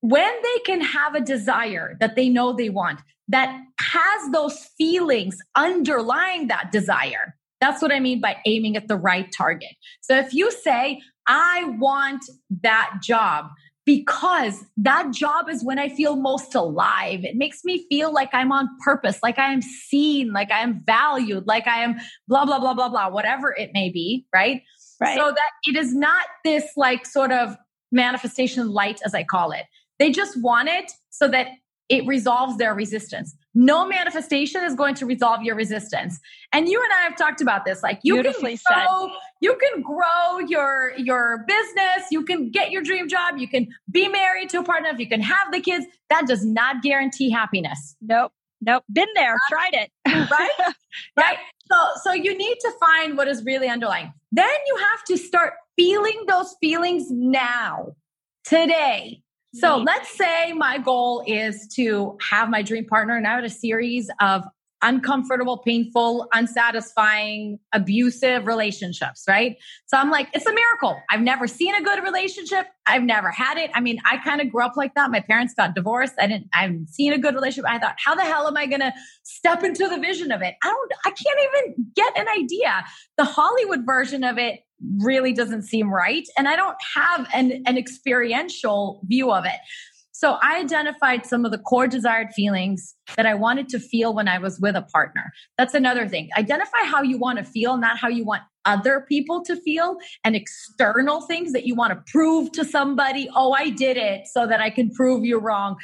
when they can have a desire that they know they want, that has those feelings underlying that desire, that's what I mean by aiming at the right target. So if you say, I want that job because that job is when I feel most alive. It makes me feel like I'm on purpose, like I am seen, like I am valued, like I am blah, blah, blah, blah, blah, whatever it may be, right? Right. So that it is not this like sort of manifestation light, as I call it. They just want it so that it resolves their resistance. No manifestation is going to resolve your resistance. And you and I have talked about this. Like you can grow, said. you can grow your your business, you can get your dream job, you can be married to a partner, if you can have the kids. That does not guarantee happiness. Nope. Nope. Been there, tried it. right? right. So so you need to find what is really underlying. Then you have to start feeling those feelings now, today. So mm-hmm. let's say my goal is to have my dream partner and I had a series of uncomfortable, painful, unsatisfying, abusive relationships, right? So I'm like, it's a miracle. I've never seen a good relationship. I've never had it. I mean, I kind of grew up like that. My parents got divorced. I didn't, I haven't seen a good relationship. I thought, how the hell am I going to step into the vision of it? I don't, I can't even get an idea. The Hollywood version of it really doesn't seem right. And I don't have an, an experiential view of it. So I identified some of the core desired feelings that I wanted to feel when I was with a partner. That's another thing. Identify how you want to feel, not how you want other people to feel and external things that you want to prove to somebody. Oh, I did it so that I can prove you wrong.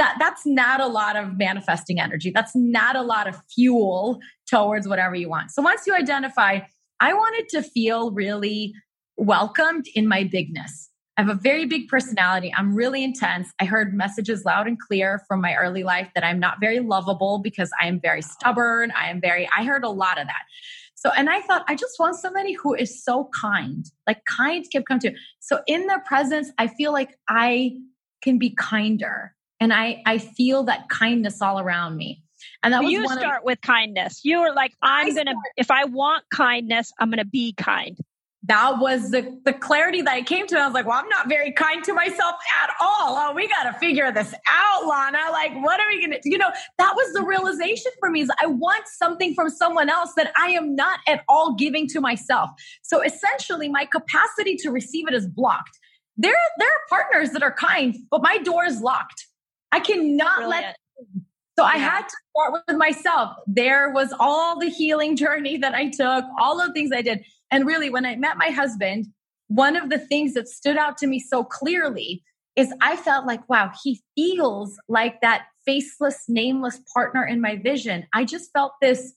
That that's not a lot of manifesting energy. That's not a lot of fuel towards whatever you want. So once you identify I wanted to feel really welcomed in my bigness. I have a very big personality. I'm really intense. I heard messages loud and clear from my early life that I'm not very lovable because I am very stubborn. I am very, I heard a lot of that. So, and I thought, I just want somebody who is so kind. Like kind kept coming to. So in their presence, I feel like I can be kinder and I, I feel that kindness all around me. And that was you start of, with kindness. You were like, I'm gonna if I want kindness, I'm gonna be kind. That was the, the clarity that I came to. I was like, well, I'm not very kind to myself at all. Oh, we got to figure this out, Lana. Like, what are we going to, you know, that was the realization for me is I want something from someone else that I am not at all giving to myself. So essentially my capacity to receive it is blocked. There, there are partners that are kind, but my door is locked. I cannot Brilliant. let so I had to start with myself. There was all the healing journey that I took, all the things I did. And really, when I met my husband, one of the things that stood out to me so clearly is I felt like, wow, he feels like that faceless, nameless partner in my vision. I just felt this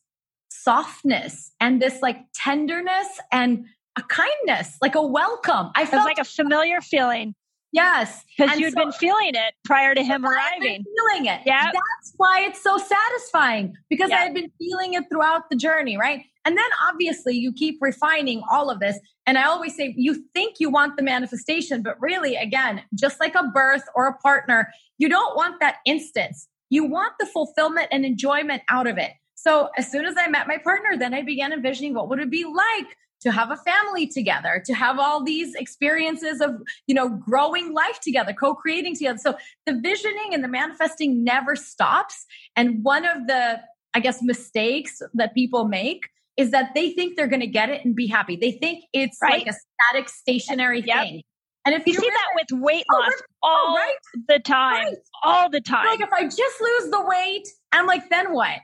softness and this like tenderness and a kindness, like a welcome. I felt like a familiar feeling. Yes. Because you'd so, been feeling it prior to him arriving. feeling it. Yeah. That's why it's so satisfying because yep. I had been feeling it throughout the journey, right? And then obviously you keep refining all of this. And I always say, you think you want the manifestation, but really, again, just like a birth or a partner, you don't want that instance. You want the fulfillment and enjoyment out of it. So as soon as I met my partner, then I began envisioning what would it be like to have a family together, to have all these experiences of, you know, growing life together, co-creating together. So the visioning and the manifesting never stops. And one of the, I guess, mistakes that people make is that they think they're going to get it and be happy. They think it's right. like a static, stationary yep. thing. And if you, you see that with weight oh, loss oh, all right. the time, right. all the time. Like if I just lose the weight, I'm like, then what?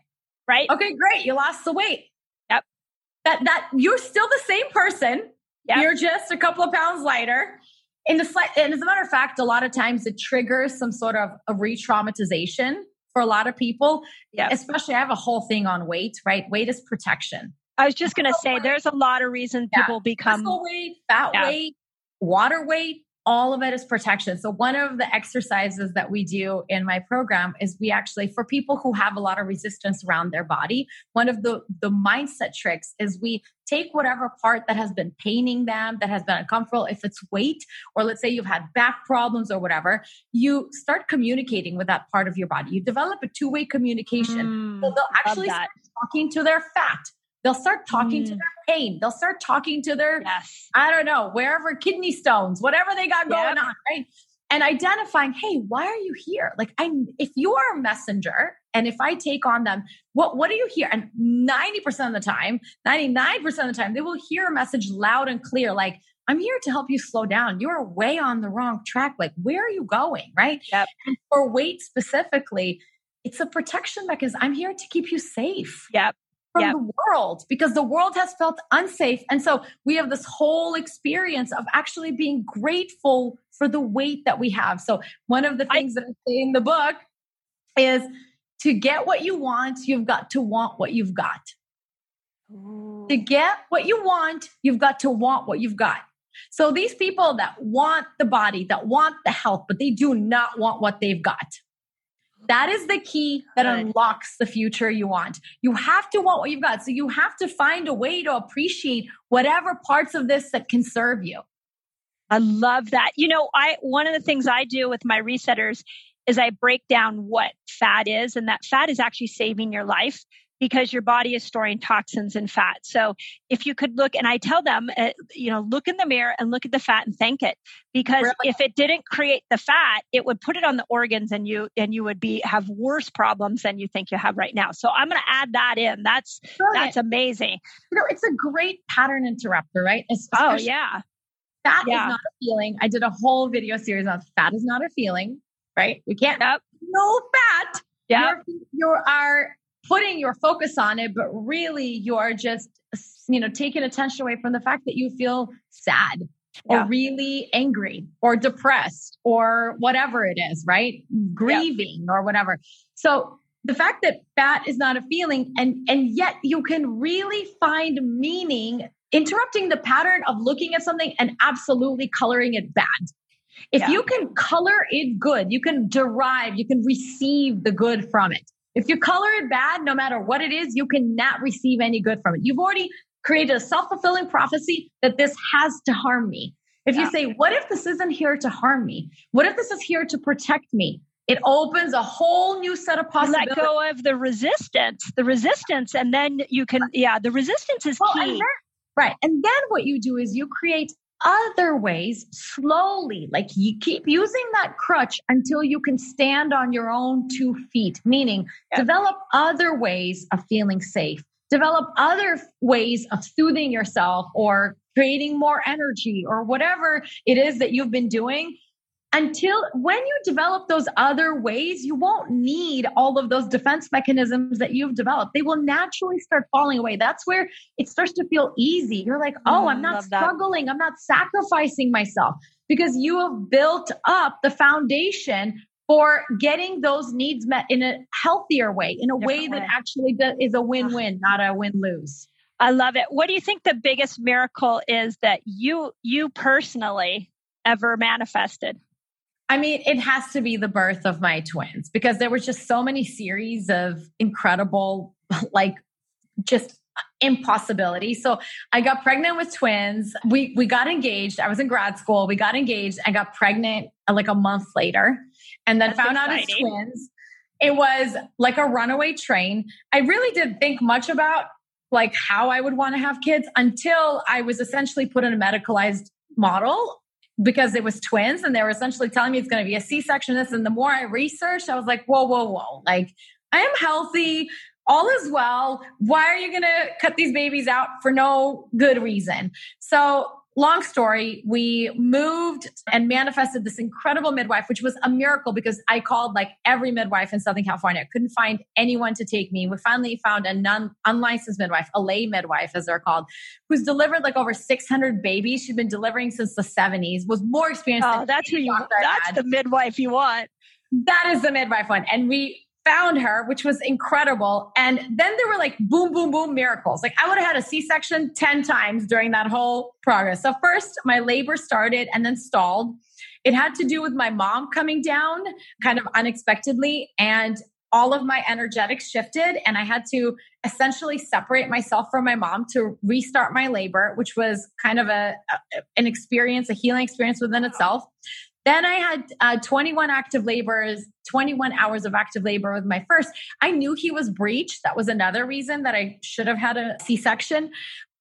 Right. Okay, great. You lost the weight that that you're still the same person. Yep. You're just a couple of pounds lighter. In the slight, and as a matter of fact, a lot of times it triggers some sort of a re-traumatization for a lot of people. Yeah. Especially, I have a whole thing on weight. Right, weight is protection. I was just going to say, weight. there's a lot of reasons yeah. people become muscle weight, fat yeah. weight, water weight all of it is protection. So one of the exercises that we do in my program is we actually for people who have a lot of resistance around their body, one of the the mindset tricks is we take whatever part that has been paining them, that has been uncomfortable, if it's weight or let's say you've had back problems or whatever, you start communicating with that part of your body. You develop a two-way communication. Mm, so they'll actually start talking to their fat They'll start talking mm. to their pain. They'll start talking to their, yes. I don't know, wherever kidney stones, whatever they got going on, right? And identifying, hey, why are you here? Like, I, if you are a messenger, and if I take on them, what what do you hear? And ninety percent of the time, ninety nine percent of the time, they will hear a message loud and clear, like, I'm here to help you slow down. You're way on the wrong track. Like, where are you going? Right. Yep. And for weight specifically, it's a protection mechanism. I'm here to keep you safe. Yep. From yep. the world because the world has felt unsafe. And so we have this whole experience of actually being grateful for the weight that we have. So one of the things I, that I say in the book is to get what you want, you've got to want what you've got. Ooh. To get what you want, you've got to want what you've got. So these people that want the body, that want the health, but they do not want what they've got. That is the key that Good. unlocks the future you want. You have to want what you've got. So you have to find a way to appreciate whatever parts of this that can serve you. I love that. You know, I one of the things I do with my resetters is I break down what fat is and that fat is actually saving your life because your body is storing toxins and fat. So if you could look, and I tell them, uh, you know, look in the mirror and look at the fat and thank it, because really? if it didn't create the fat, it would put it on the organs, and you and you would be have worse problems than you think you have right now. So I'm going to add that in. That's Brilliant. that's amazing. You know, it's a great pattern interrupter, right? Especially oh yeah. Fat yeah. is not a feeling. I did a whole video series on fat is not a feeling, right? We can't yep. no fat. Yeah. You are putting your focus on it, but really you're just, you know, taking attention away from the fact that you feel sad or yeah. really angry or depressed or whatever it is, right? Grieving yeah. or whatever. So the fact that fat is not a feeling and and yet you can really find meaning interrupting the pattern of looking at something and absolutely coloring it bad. If yeah. you can color it good, you can derive, you can receive the good from it. If you color it bad, no matter what it is, you cannot receive any good from it. You've already created a self fulfilling prophecy that this has to harm me. If yeah. you say, what if this isn't here to harm me? What if this is here to protect me? It opens a whole new set of possibilities. Let go of the resistance, the resistance, and then you can, yeah, the resistance is well, key. And then, right. And then what you do is you create other ways slowly. Like you keep using that crutch until you can stand on your own two feet, meaning yeah. develop other ways of feeling safe, develop other ways of soothing yourself or creating more energy or whatever it is that you've been doing until when you develop those other ways, you won't need all of those defense mechanisms that you've developed. They will naturally start falling away. That's where it starts to feel easy. You're like, oh, I'm mm, not struggling. That. I'm not sacrificing myself because you have built up the foundation for getting those needs met in a healthier way, in a way that actually is a win win, not a win lose. I love it. What do you think the biggest miracle is that you you personally ever manifested? I mean, it has to be the birth of my twins because there was just so many series of incredible, like just impossibility. So I got pregnant with twins. We we got engaged. I was in grad school. We got engaged. I got pregnant uh, like a month later, and then That's found exciting. out as twins. It was like a runaway train. I really didn't think much about like how I would want to have kids until I was essentially put in a medicalized model because it was twins and they were essentially telling me it's going to be a C-section this and the more I researched I was like whoa whoa whoa. Like I am healthy all is well. Why are you going to cut these babies out for no good reason? So long story, we moved and manifested this incredible midwife, which was a miracle because I called like every midwife in Southern California. I couldn't find anyone to take me. We finally found a non unlicensed midwife, a lay midwife, as they're called, who's delivered like over 600 babies. She's been delivering since the 70s, was more experienced. Oh, that's who you, that's the midwife you want. That is the midwife one. And we found her, which was incredible. And then there were like boom, boom, boom miracles. Like I would have had a C section 10 times during that whole progress. So, first, my labor started and then stalled. It had to do with my mom coming down kind of unexpectedly. And all of my energetics shifted, and I had to essentially separate myself from my mom to restart my labor, which was kind of a, a an experience, a healing experience within itself. Then I had uh, 21 active labors, 21 hours of active labor with my first. I knew he was breech. That was another reason that I should have had a C section.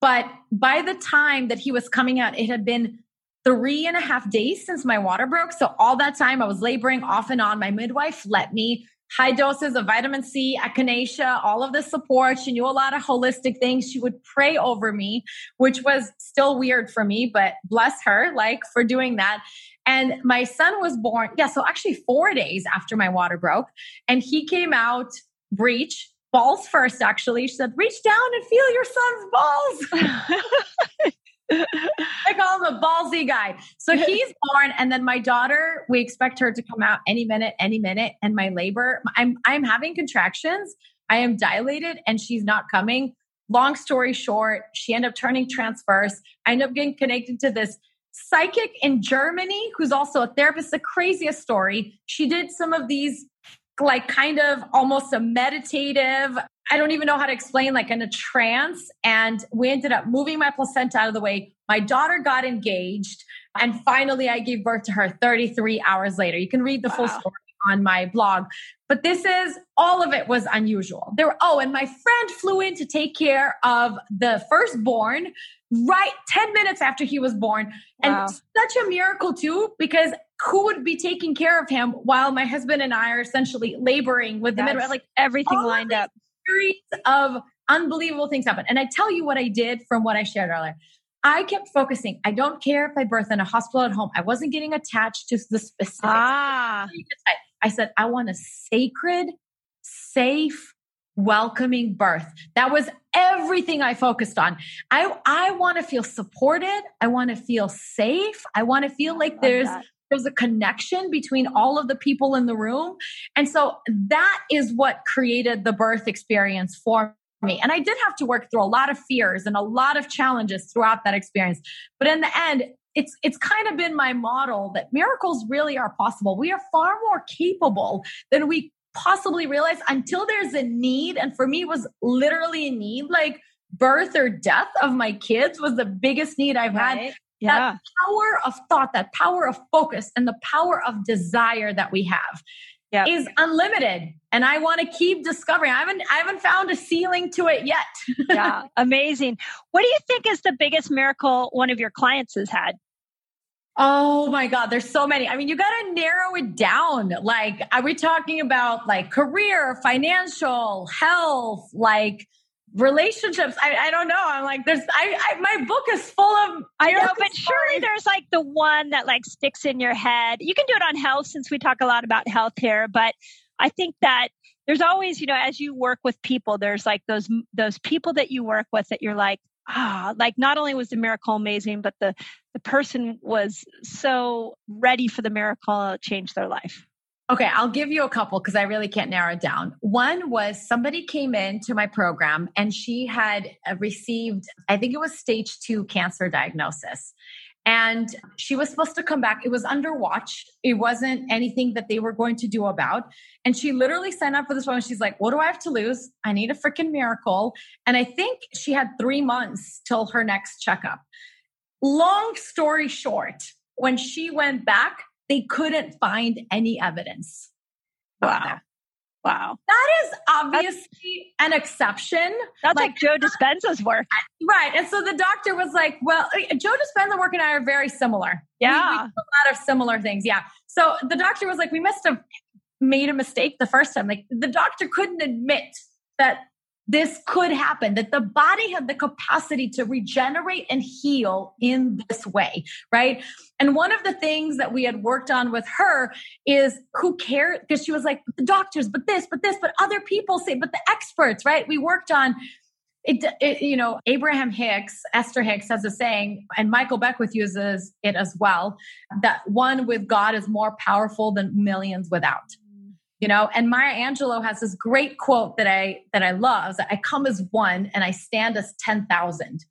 But by the time that he was coming out, it had been three and a half days since my water broke. So all that time I was laboring off and on. My midwife let me high doses of vitamin C, echinacea, all of the support. She knew a lot of holistic things. She would pray over me, which was still weird for me, but bless her, like for doing that. And my son was born, yeah, so actually four days after my water broke. And he came out breech balls first, actually. She said, reach down and feel your son's balls. I call him a ballsy guy. So he's born, and then my daughter, we expect her to come out any minute, any minute. And my labor, I'm I'm having contractions. I am dilated, and she's not coming. Long story short, she ended up turning transverse. I ended up getting connected to this psychic in Germany who's also a therapist. The craziest story. She did some of these like kind of almost a meditative I don't even know how to explain, like in a trance. And we ended up moving my placenta out of the way. My daughter got engaged. And finally, I gave birth to her 33 hours later. You can read the wow. full story on my blog. But this is all of it was unusual. There were, oh, and my friend flew in to take care of the firstborn right 10 minutes after he was born. Wow. And such a miracle, too, because who would be taking care of him while my husband and I are essentially laboring with the midwife? Like everything lined up. Series of unbelievable things happen. And I tell you what I did from what I shared earlier. I kept focusing. I don't care if I birth in a hospital at home. I wasn't getting attached to the specifics. Ah. I said, I want a sacred, safe, welcoming birth. That was everything I focused on. I, I want to feel supported. I want to feel safe. I want to feel like there's that. there's a connection between all of the people in the room. And so that is what created the birth experience for me. And I did have to work through a lot of fears and a lot of challenges throughout that experience. But in the end, it's it's kind of been my model that miracles really are possible. We are far more capable than we possibly realize until there's a need. And for me, it was literally a need. Like birth or death of my kids was the biggest need I've right. had. Yeah. That power of thought, that power of focus, and the power of desire that we have yep. is unlimited. And I want to keep discovering. I haven't I haven't found a ceiling to it yet. yeah, amazing. What do you think is the biggest miracle one of your clients has had? Oh my God, there's so many. I mean, you got to narrow it down. Like, are we talking about like career, financial, health, like relationships? I, I don't know. I'm like, there's, I, I my book is full of. I don't know, but surely there's like the one that like sticks in your head. You can do it on health since we talk a lot about health here, but I think that there's always, you know, as you work with people, there's like those those people that you work with that you're like, ah, like not only was the miracle amazing, but the the person was so ready for the miracle to change their life. Okay, I'll give you a couple because I really can't narrow it down. One was somebody came into my program and she had uh, received, I think it was stage two cancer diagnosis. And she was supposed to come back. It was under watch. It wasn't anything that they were going to do about. And she literally signed up for this one. She's like, What do I have to lose? I need a freaking miracle. And I think she had three months till her next checkup. Long story short, when she went back, they couldn't find any evidence. Wow. Wow. That is obviously that's, an exception. That's like, like Joe Dispenza's work. Right. And so the doctor was like, well, uh, Joe Dispenza work and I are very similar. Yeah. We, we a lot of similar things. Yeah. So the doctor was like, we must have made a mistake the first time. Like the doctor couldn't admit that this could happen, that the body had the capacity to regenerate and heal in this way, right? And one of the things that we had worked on with her is who cared? Because she was like, the doctors, but this, but this, but other people say, but the experts, right? We worked on it, it, you know, Abraham Hicks, Esther Hicks has a saying, and Michael Beckwith uses it as well, that one with God is more powerful than millions without you know and maya angelou has this great quote that i that i love that i come as one and i stand as 10,000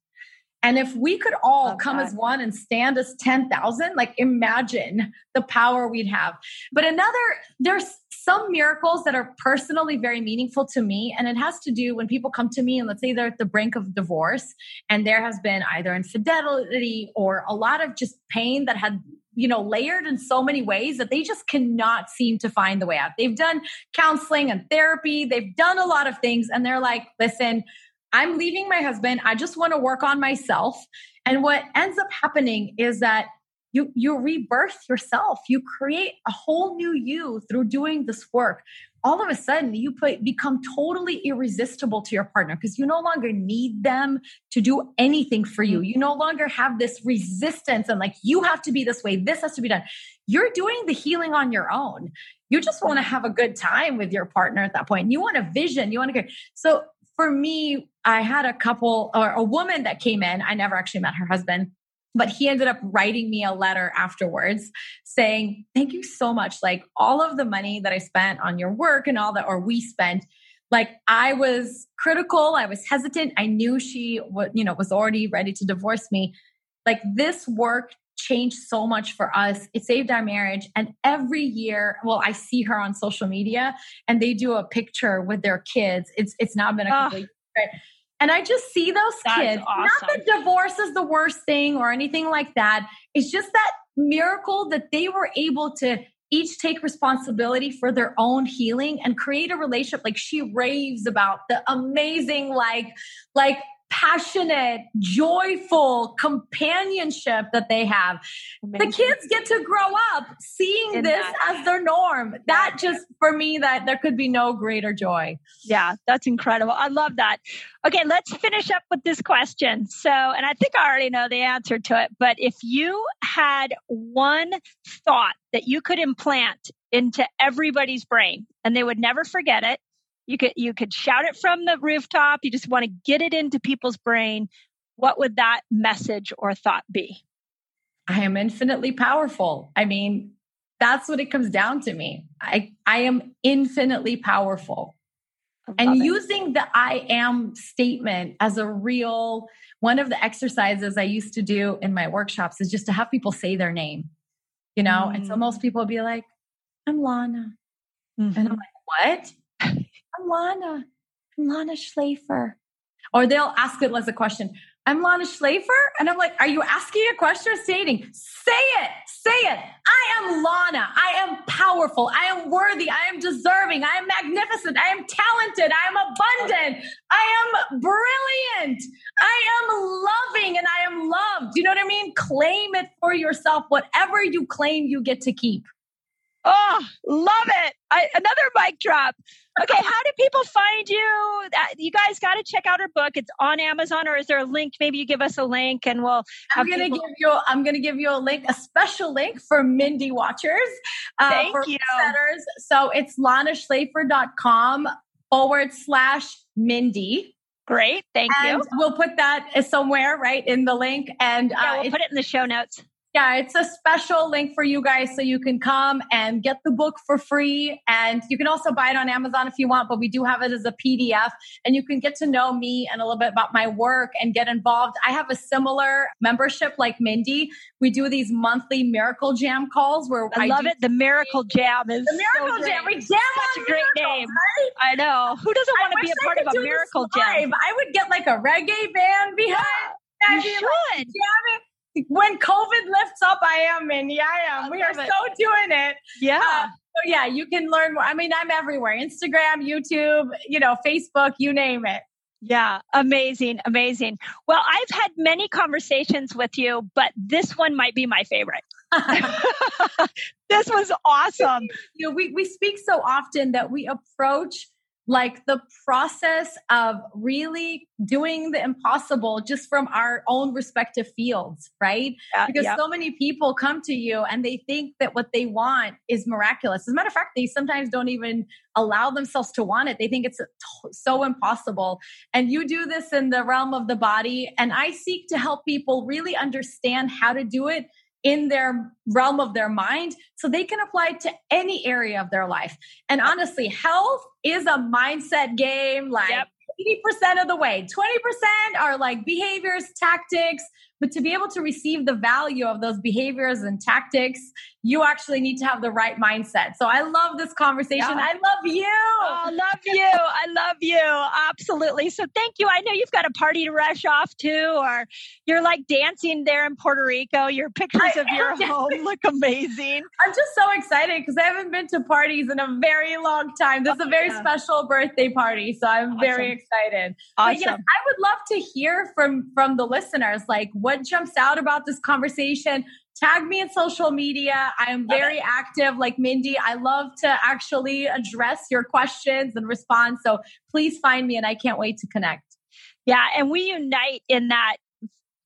and if we could all love come that. as one and stand as 10,000 like imagine the power we'd have but another there's some miracles that are personally very meaningful to me and it has to do when people come to me and let's say they're at the brink of divorce and there has been either infidelity or a lot of just pain that had you know, layered in so many ways that they just cannot seem to find the way out. They've done counseling and therapy, they've done a lot of things, and they're like, listen, I'm leaving my husband. I just want to work on myself. And what ends up happening is that you you rebirth yourself you create a whole new you through doing this work all of a sudden you put, become totally irresistible to your partner because you no longer need them to do anything for you. Mm-hmm. You no longer have this resistance and like you have to be this way, this has to be done. You're doing the healing on your own. You just want to have a good time with your partner at that point. You want a vision, you want to go. So for me, I had a couple or a woman that came in. I never actually met her husband but he ended up writing me a letter afterwards saying thank you so much. Like all of the money that i spent on your work and all that or we spent like i was critical. I was hesitant. I knew she was you know was already ready to divorce me. Like this work changed so much for us. It saved our marriage. And every year well i see her on social media and they do a picture with their kids. It's it's now been a couple oh. years right? And I just see those that kids. Awesome. Not that divorce is the worst thing or anything like that. It's just that miracle that they were able to each take responsibility for their own healing and create a relationship like she raves about the amazing like like passionate, joyful companionship that they have. Amazing. The kids get to grow up seeing In this that. as their norm. That just for me that there could be no greater joy. Yeah, that's incredible. I love that. Okay, let's finish up with this question. So, and I think I already know the answer to it, but if you had one thought that you could implant into everybody's brain and they would never forget it you could you could shout it from the rooftop you just want to get it into people's brain what would that message or thought be i am infinitely powerful i mean that's what it comes down to me i i am infinitely powerful and it. using the i am statement as a real one of the exercises i used to do in my workshops is just to have people say their name you know mm. and so most mm. people be like i'm lana mm-hmm. and i'm mm-hmm. like what I'm Lana. I'm Lana Shlafer. Or they'll ask it as a question. I'm Lana Shlafer. And I'm like, are you asking a question or stating? Say it. Say it. I am Lana. I am powerful. I am worthy. I am deserving. I am magnificent. I am talented. I am abundant. I am brilliant. I am loving and I am loved. You know what I mean? Claim it for yourself. Whatever you claim, you get to keep. Oh, love it. I, another mic drop. Okay, how do people find you? You guys got to check out her book. It's on Amazon, or is there a link? Maybe you give us a link, and we'll. I'm gonna people- give you. I'm gonna give you a link, a special link for Mindy watchers. Uh, Thank you. Setters. So it's lanashlafer.com forward slash Mindy. Great, thank and you. We'll put that somewhere right in the link, and yeah, uh, we'll put it in the show notes. Yeah, it's a special link for you guys so you can come and get the book for free. And you can also buy it on Amazon if you want, but we do have it as a PDF and you can get to know me and a little bit about my work and get involved. I have a similar membership like Mindy. We do these monthly Miracle Jam calls where I, I love it. The Miracle Jam is the Miracle so Jam. We jam Such a great name. Right? I know. Who doesn't want to be a part of a Miracle Jam? I would get like a reggae band behind. Yeah, you should. Like, when COVID lifts up, I am Mindy. I am. I we are it. so doing it. Yeah. Uh, so yeah, you can learn more. I mean, I'm everywhere. Instagram, YouTube, you know, Facebook, you name it. Yeah, amazing, amazing. Well, I've had many conversations with you, but this one might be my favorite. this was awesome. You know, we, we speak so often that we approach like the process of really doing the impossible just from our own respective fields, right? Yeah, because yeah. so many people come to you and they think that what they want is miraculous. As a matter of fact, they sometimes don't even allow themselves to want it. They think it's so impossible. And you do this in the realm of the body. And I seek to help people really understand how to do it in their realm of their mind so they can apply it to any area of their life. And honestly, health is a mindset game like yep. 80% of the way. 20% are like behaviors, tactics, but to be able to receive the value of those behaviors and tactics, you actually need to have the right mindset. So I love this conversation. Yeah. I love you. Oh, love you. I love you. Absolutely. So thank you. I know you've got a party to rush off to, or you're like dancing there in Puerto Rico. Your pictures of your home look amazing. I'm just so excited because I haven't been to parties in a very long time. This is a oh, very yeah. special birthday party. So I'm awesome. very excited. Awesome. But yes, I would love to hear from from the listeners like what jumps out about this conversation? Tag me in social media. I am very active like Mindy. I love to actually address your questions and respond. So please find me and I can't wait to connect. Yeah, and we unite in that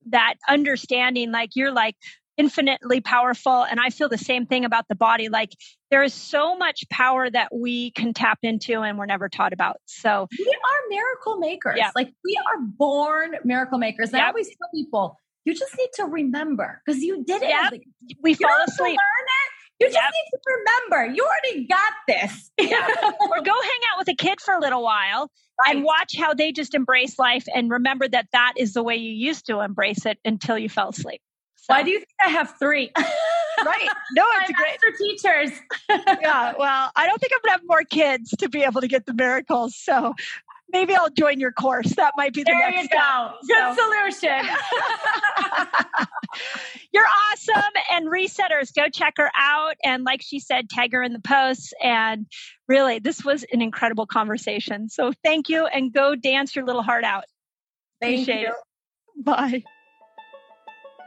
that understanding like you're like infinitely powerful and I feel the same thing about the body like there is so much power that we can tap into and we're never taught about. So we are miracle makers. Yeah. Like we are born miracle makers. And yep. I always tell people you just need to remember because you did it. Yep. we fall asleep. learn it. You just yep. need to remember you already got this. Yeah. or go hang out with a kid for a little while right. and watch how they just embrace life and remember that that is the way you used to embrace it until you fell asleep. So. Why do you think I have three? right. No, it's great. For teachers. yeah. Well, I don't think I'm going to have more kids to be able to get the miracles. So maybe I'll join your course. That might be the there next you go. Good so. solution. You're awesome. And resetters, go check her out. And like she said, tag her in the posts. And really, this was an incredible conversation. So thank you and go dance your little heart out. Thank Appreciate you. It. Bye.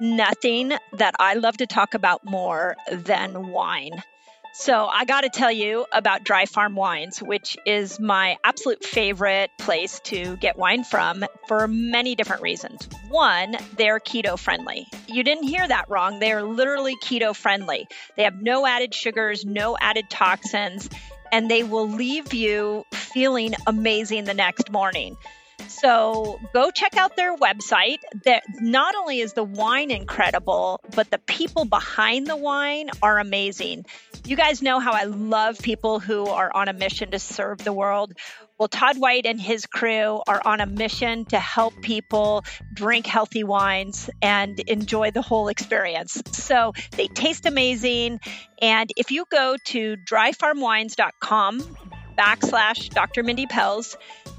Nothing that I love to talk about more than wine. So, I got to tell you about Dry Farm Wines, which is my absolute favorite place to get wine from for many different reasons. One, they're keto friendly. You didn't hear that wrong. They are literally keto friendly. They have no added sugars, no added toxins, and they will leave you feeling amazing the next morning. So go check out their website. That not only is the wine incredible, but the people behind the wine are amazing. You guys know how I love people who are on a mission to serve the world. Well, Todd White and his crew are on a mission to help people drink healthy wines and enjoy the whole experience. So they taste amazing. And if you go to dryfarmwines.com backslash Dr. Mindy Pelz,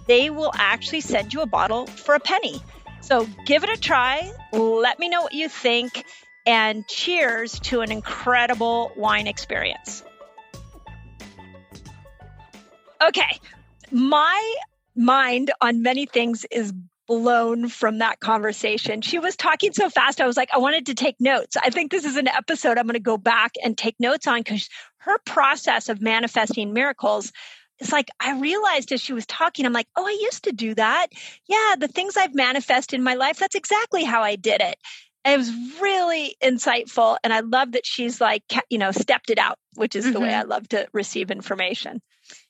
they will actually send you a bottle for a penny. So give it a try. Let me know what you think. And cheers to an incredible wine experience. Okay, my mind on many things is blown from that conversation. She was talking so fast. I was like, I wanted to take notes. I think this is an episode I'm going to go back and take notes on because her process of manifesting miracles it's like I realized as she was talking, I'm like, oh, I used to do that. Yeah, the things I've manifested in my life, that's exactly how I did it. And it was really insightful. And I love that she's like, you know, stepped it out, which is mm-hmm. the way I mm-hmm. love to receive information.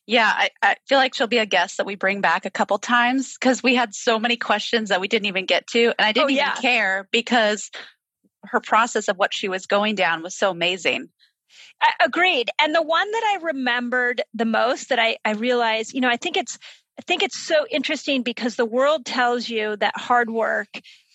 Yeah, I, I, feel like she'll be a guest that we bring back a couple times because we had so many questions that we didn't even get to. And I didn't oh, yeah. even care because her process of what she was going down was so amazing. Agreed. And the one that I remembered the most that I, I realized, you know, I think it's I think it's so interesting because the world tells you that hard work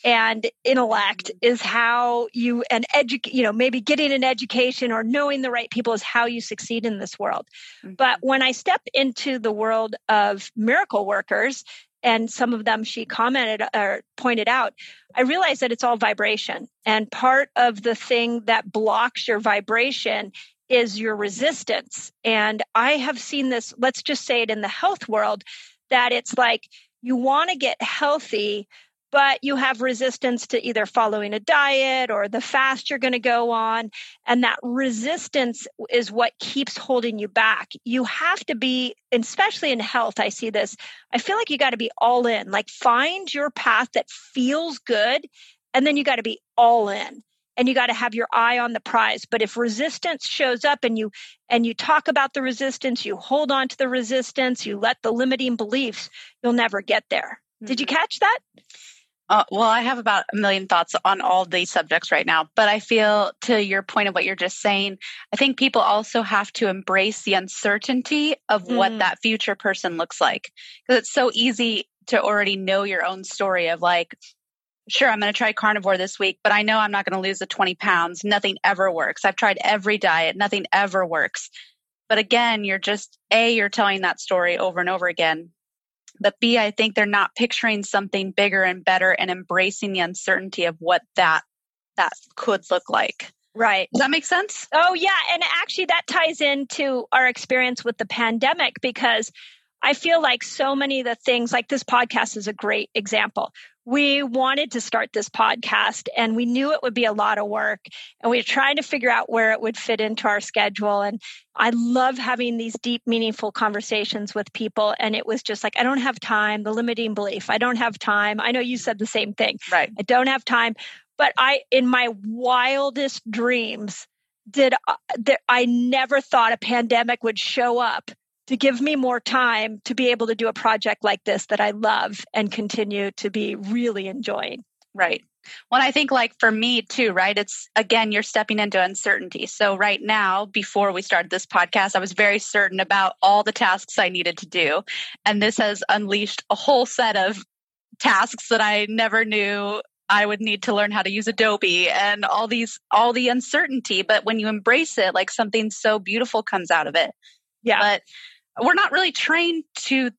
and intellect is how you and educate you know maybe getting an education or knowing the right people is how you succeed in this world mm-hmm. but when i step into the world of miracle workers and some of them she commented or pointed out, I realized that it's all vibration. And part of the thing that blocks your vibration is your resistance. And I have seen this, let's just say it in the health world, that it's like you want to get healthy, but you have resistance to either following a diet or the fast you're going to go on. And that resistance is what keeps holding you back. You have to be, especially in health, I see this. I feel like you got to be all in, like find your path that feels good. And then you got to be all in and you got to have your eye on the prize but if resistance shows up and you and you talk about the resistance you hold on to the resistance you let the limiting beliefs you'll never get there mm-hmm. did you mm-hmm. catch that uh, well, I have about a million thoughts on all these subjects right now, but I feel to your point of what you're just saying, I think people also have to embrace the uncertainty of mm. what that future person looks like. Because it's so easy to already know your own story of like, sure, I'm going to try carnivore this week, but I know I'm not going to lose the 20 pounds. Nothing ever works. I've tried every diet, nothing ever works. But again, you're just, A, you're telling that story over and over again. But B, I think they're not picturing something bigger and better and embracing the uncertainty of what that that could look like. Right. Does that make sense? Oh yeah, and actually that ties into our experience with the pandemic because I feel like so many of the things, like this podcast is a great example. We wanted to start this podcast and we knew it would be a lot of work and we were trying to figure out where it would fit into our schedule. And I love having these deep, meaningful conversations with people. And it was just like, I don't have time, the limiting belief. I don't have time. I know you said the same thing. Right. I don't have time. But I, in my wildest dreams, did uh, that I never thought a pandemic would show up to give me more time to be able to do a project like this that I love and continue to be really enjoying. Right. Well, I think like for me too, right? It's again, you're stepping into uncertainty. So right now, before we started this podcast, I was very certain about all the tasks I needed to do. And this has unleashed a whole set of tasks that I never knew I would need to learn how to use Adobe and all these, all the uncertainty. But when you embrace it, like something so beautiful comes out of it. Yeah. But we're not really trained to,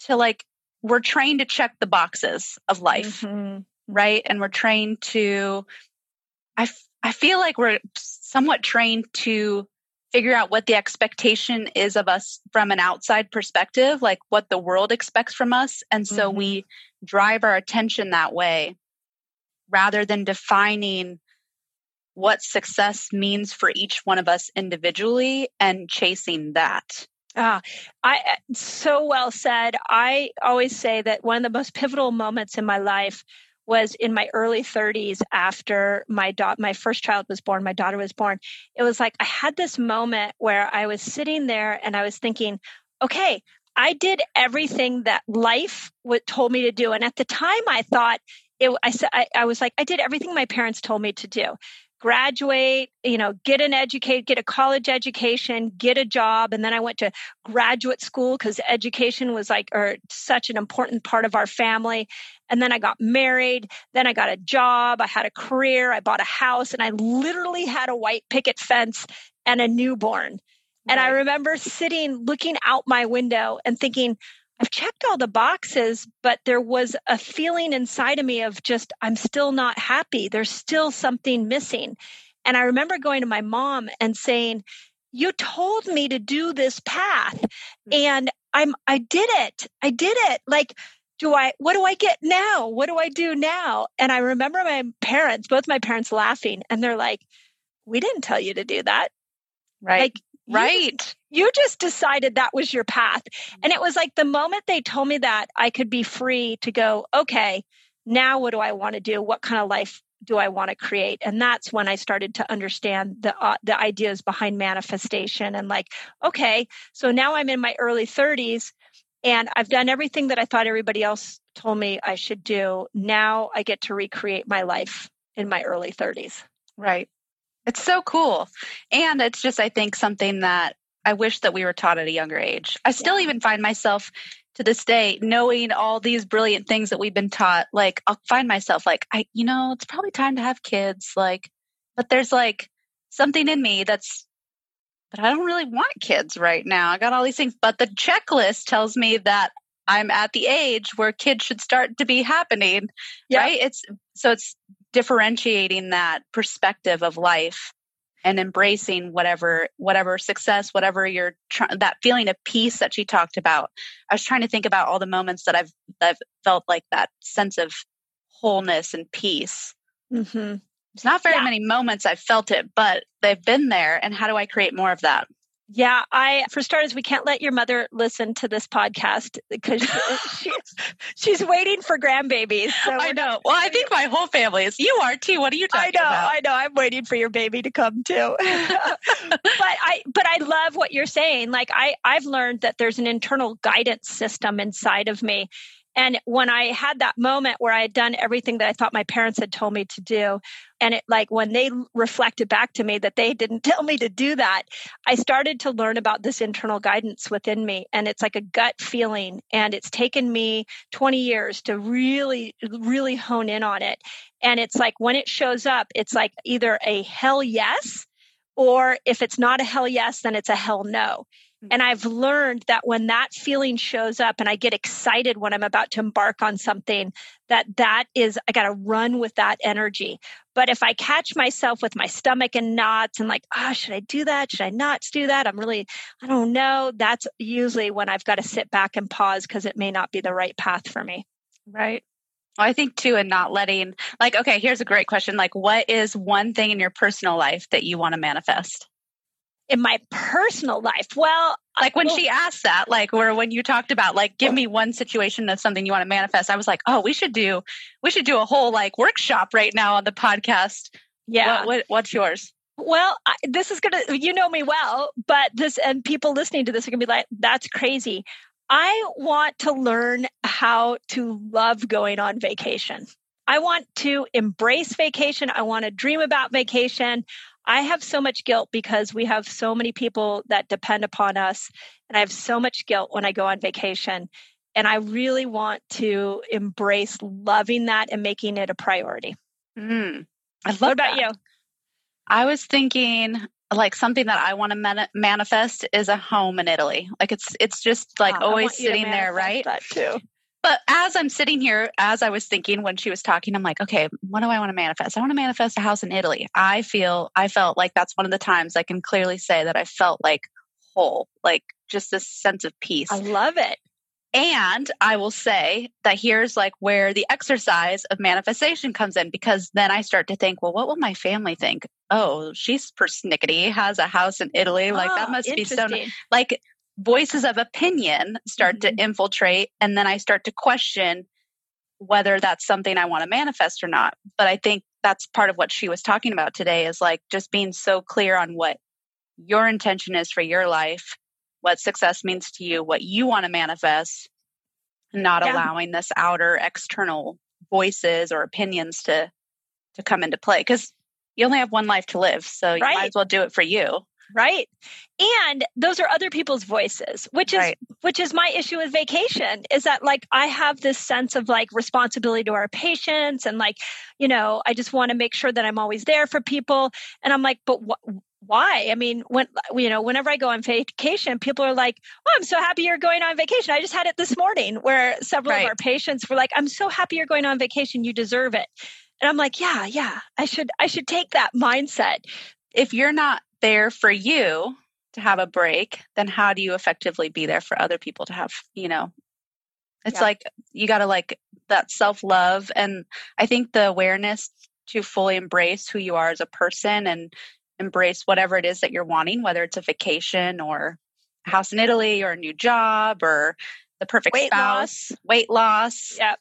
to like, we're trained to check the boxes of life, mm-hmm. right? And we're trained to, I, f- I feel like we're somewhat trained to figure out what the expectation is of us from an outside perspective, like what the world expects from us. And so mm-hmm. we drive our attention that way rather than defining what success means for each one of us individually and chasing that. Ah, I uh, so well said. I always say that one of the most pivotal moments in my life was in my early 30s after my da- my first child was born, my daughter was born. It was like I had this moment where I was sitting there and I was thinking, okay, I did everything that life would, told me to do. And at the time, I thought it, I, I, I was like, I did everything my parents told me to do graduate, you know, get an educate, get a college education, get a job. And then I went to graduate school because education was like or such an important part of our family. And then I got married. Then I got a job. I had a career. I bought a house and I literally had a white picket fence and a newborn. Right. And I remember sitting, looking out my window and thinking, I've checked all the boxes, but there was a feeling inside of me of just, I'm still not happy. There's still something missing. And I remember going to my mom and saying, you told me to do this path mm-hmm. and I'm, I did it. I did it. Like, do I, what do I get now? What do I do now? And I remember my parents, both my parents laughing and they're like, we didn't tell you to do that. Right. Like, right you just decided that was your path. And it was like the moment they told me that, I could be free to go, okay, now what do I want to do? What kind of life do I want to create? And that's when I started to understand the uh, the ideas behind manifestation and like, okay, so now I'm in my early 30s and I've done everything that I thought everybody else told me I should do. Now I get to recreate my life in my early 30s. Right. It's so cool. And it's just, I think, something that I wish that we were taught at a younger age. I still yeah. even find myself to this day knowing all these brilliant things that we've been taught. Like I'll find myself like, I, you know, it's probably time to have kids. Like, but there's like something in me that's, but I don't really want kids right now. I got all these things, but the checklist tells me that I'm at the age where kids should start to be happening. Yeah. Right. It's so it's differentiating that perspective of life and embracing whatever whatever success whatever you're tr- that feeling of peace that she talked about i was trying to think about all the moments that i've that i've felt like that sense of wholeness and peace mm-hmm. it's not very yeah. many moments i've felt it but they've been there and how do i create more of that yeah, I for starters, we can't let your mother listen to this podcast because she, she's waiting for grandbabies. So I know. Well, I think my whole family is. You are too. What are you talking I know. About? I know. I'm waiting for your baby to come too. but I but I love what you're saying. Like I I've learned that there's an internal guidance system inside of me and when I had that moment where I had done everything that I thought my parents had told me to do, and it like when they reflected back to me that they didn't tell me to do that, I started to learn about this internal guidance within me. And it's like a gut feeling. And it's taken me 20 years to really, really hone in on it. And it's like when it shows up, it's like either a hell yes, or if it's not a hell yes, then it's a hell no. Mm-hmm. And I've learned that when that feeling shows up and I get excited when I'm about to embark on something, that that is, I got to run with that energy. But if I catch myself with my stomach in knots and like, ah, oh, should I do that? Should I not do that? I'm really, I don't know. That's usually when I've got to sit back and pause because it may not be the right path for me. Right. I think too, and not letting, like, okay, here's a great question. Like, what is one thing in your personal life that you want to manifest? In my personal life? Well, like when well, she asked that, like where when you talked about like give me one situation of something you want to manifest, I was like, oh, we should do we should do a whole like workshop right now on the podcast. Yeah, what, what, what's yours? Well, I, this is gonna you know me well, but this and people listening to this are gonna be like, that's crazy. I want to learn how to love going on vacation. I want to embrace vacation. I want to dream about vacation. I have so much guilt because we have so many people that depend upon us. And I have so much guilt when I go on vacation. And I really want to embrace loving that and making it a priority. Mm, I love what about that. you? I was thinking like something that I want to man- manifest is a home in Italy. Like it's it's just like oh, always sitting there, right? That too. But as I'm sitting here, as I was thinking when she was talking, I'm like, okay, what do I want to manifest? I want to manifest a house in Italy. I feel, I felt like that's one of the times I can clearly say that I felt like whole, like just this sense of peace. I love it. And I will say that here's like where the exercise of manifestation comes in because then I start to think, well, what will my family think? Oh, she's persnickety, has a house in Italy. Like oh, that ah, must be so like voices of opinion start mm-hmm. to infiltrate and then I start to question whether that's something I want to manifest or not. But I think that's part of what she was talking about today is like just being so clear on what your intention is for your life, what success means to you, what you want to manifest, not yeah. allowing this outer external voices or opinions to to come into play because you only have one life to live so you right. might as well do it for you right and those are other people's voices which is right. which is my issue with vacation is that like i have this sense of like responsibility to our patients and like you know i just want to make sure that i'm always there for people and i'm like but what why? I mean, when you know, whenever I go on vacation, people are like, "Oh, I'm so happy you're going on vacation." I just had it this morning where several right. of our patients were like, "I'm so happy you're going on vacation. You deserve it." And I'm like, "Yeah, yeah, I should I should take that mindset." If you're not there for you to have a break, then how do you effectively be there for other people to have, you know? It's yeah. like you got to like that self love. And I think the awareness to fully embrace who you are as a person and embrace whatever it is that you're wanting, whether it's a vacation or a house in Italy or a new job or the perfect weight spouse, loss. weight loss. Yep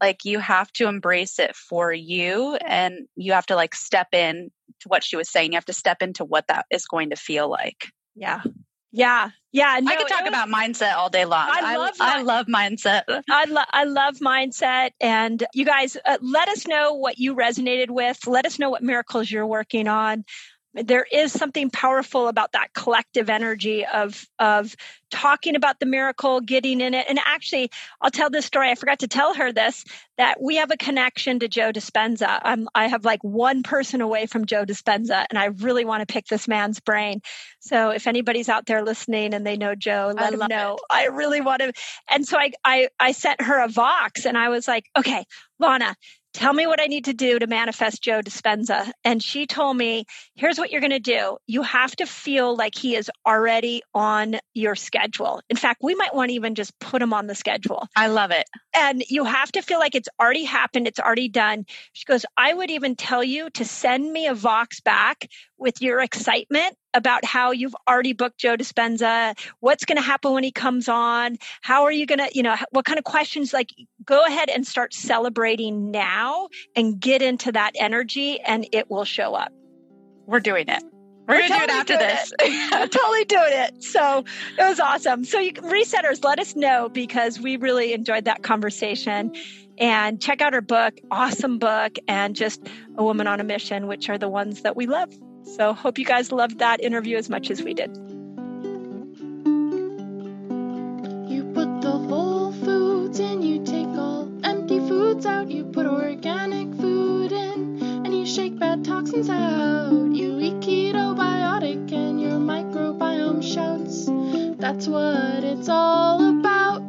like you have to embrace it for you and you have to like step in to what she was saying you have to step into what that is going to feel like. Yeah. Yeah. Yeah no, i could talk was, about mindset all day long. I love i, I love mindset. I, lo- I love mindset and you guys uh, let us know what you resonated with. Let us know what miracles you're working on there is something powerful about that collective energy of of talking about the miracle getting in it. And actually i'll tell this story. I forgot to tell her this that we have a connection to joe dispenza. I'm, i have like one person away from joe dispenza and i really want to pick this man's brain. So if anybody's out there listening and they know joe let them know. it. i really want to and so I, I i sent her a vox and i was like okay lana tell me what I need to do to manifest Joe Dispenza. And she told me, here's what you're going to do. You have to feel like he is already on your schedule. In fact, we might want to even just put him on the schedule. I love it. And you have to feel like it's already happened, it's already done. She goes, I would even tell you to send me a Vox back with your excitement about how you've already booked Joe Dispenza, what's going to happen when he comes on, how are you going to, you know, what kind of questions like go ahead and start celebrating now and get into that energy and it will show up. We're doing it. We're, We're gonna totally do it after this. totally doing it. So it was awesome. So you resetters, let us know because we really enjoyed that conversation. And check out her book, awesome book, and just a woman on a mission, which are the ones that we love. So hope you guys loved that interview as much as we did. You put the whole foods in, you take all empty foods out, you put organic food in, and you shake bad toxins out. You eat keto biotic and your microbiome shouts. That's what it's all about.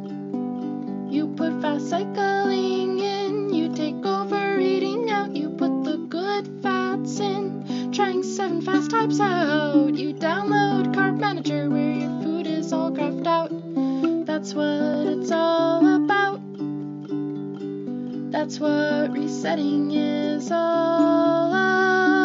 You put fast cycling in, you take over eating out, you put the good fats in, trying seven fast types out. You download Carb Manager where your food is all graphed out. That's what it's all about. That's what resetting is all about.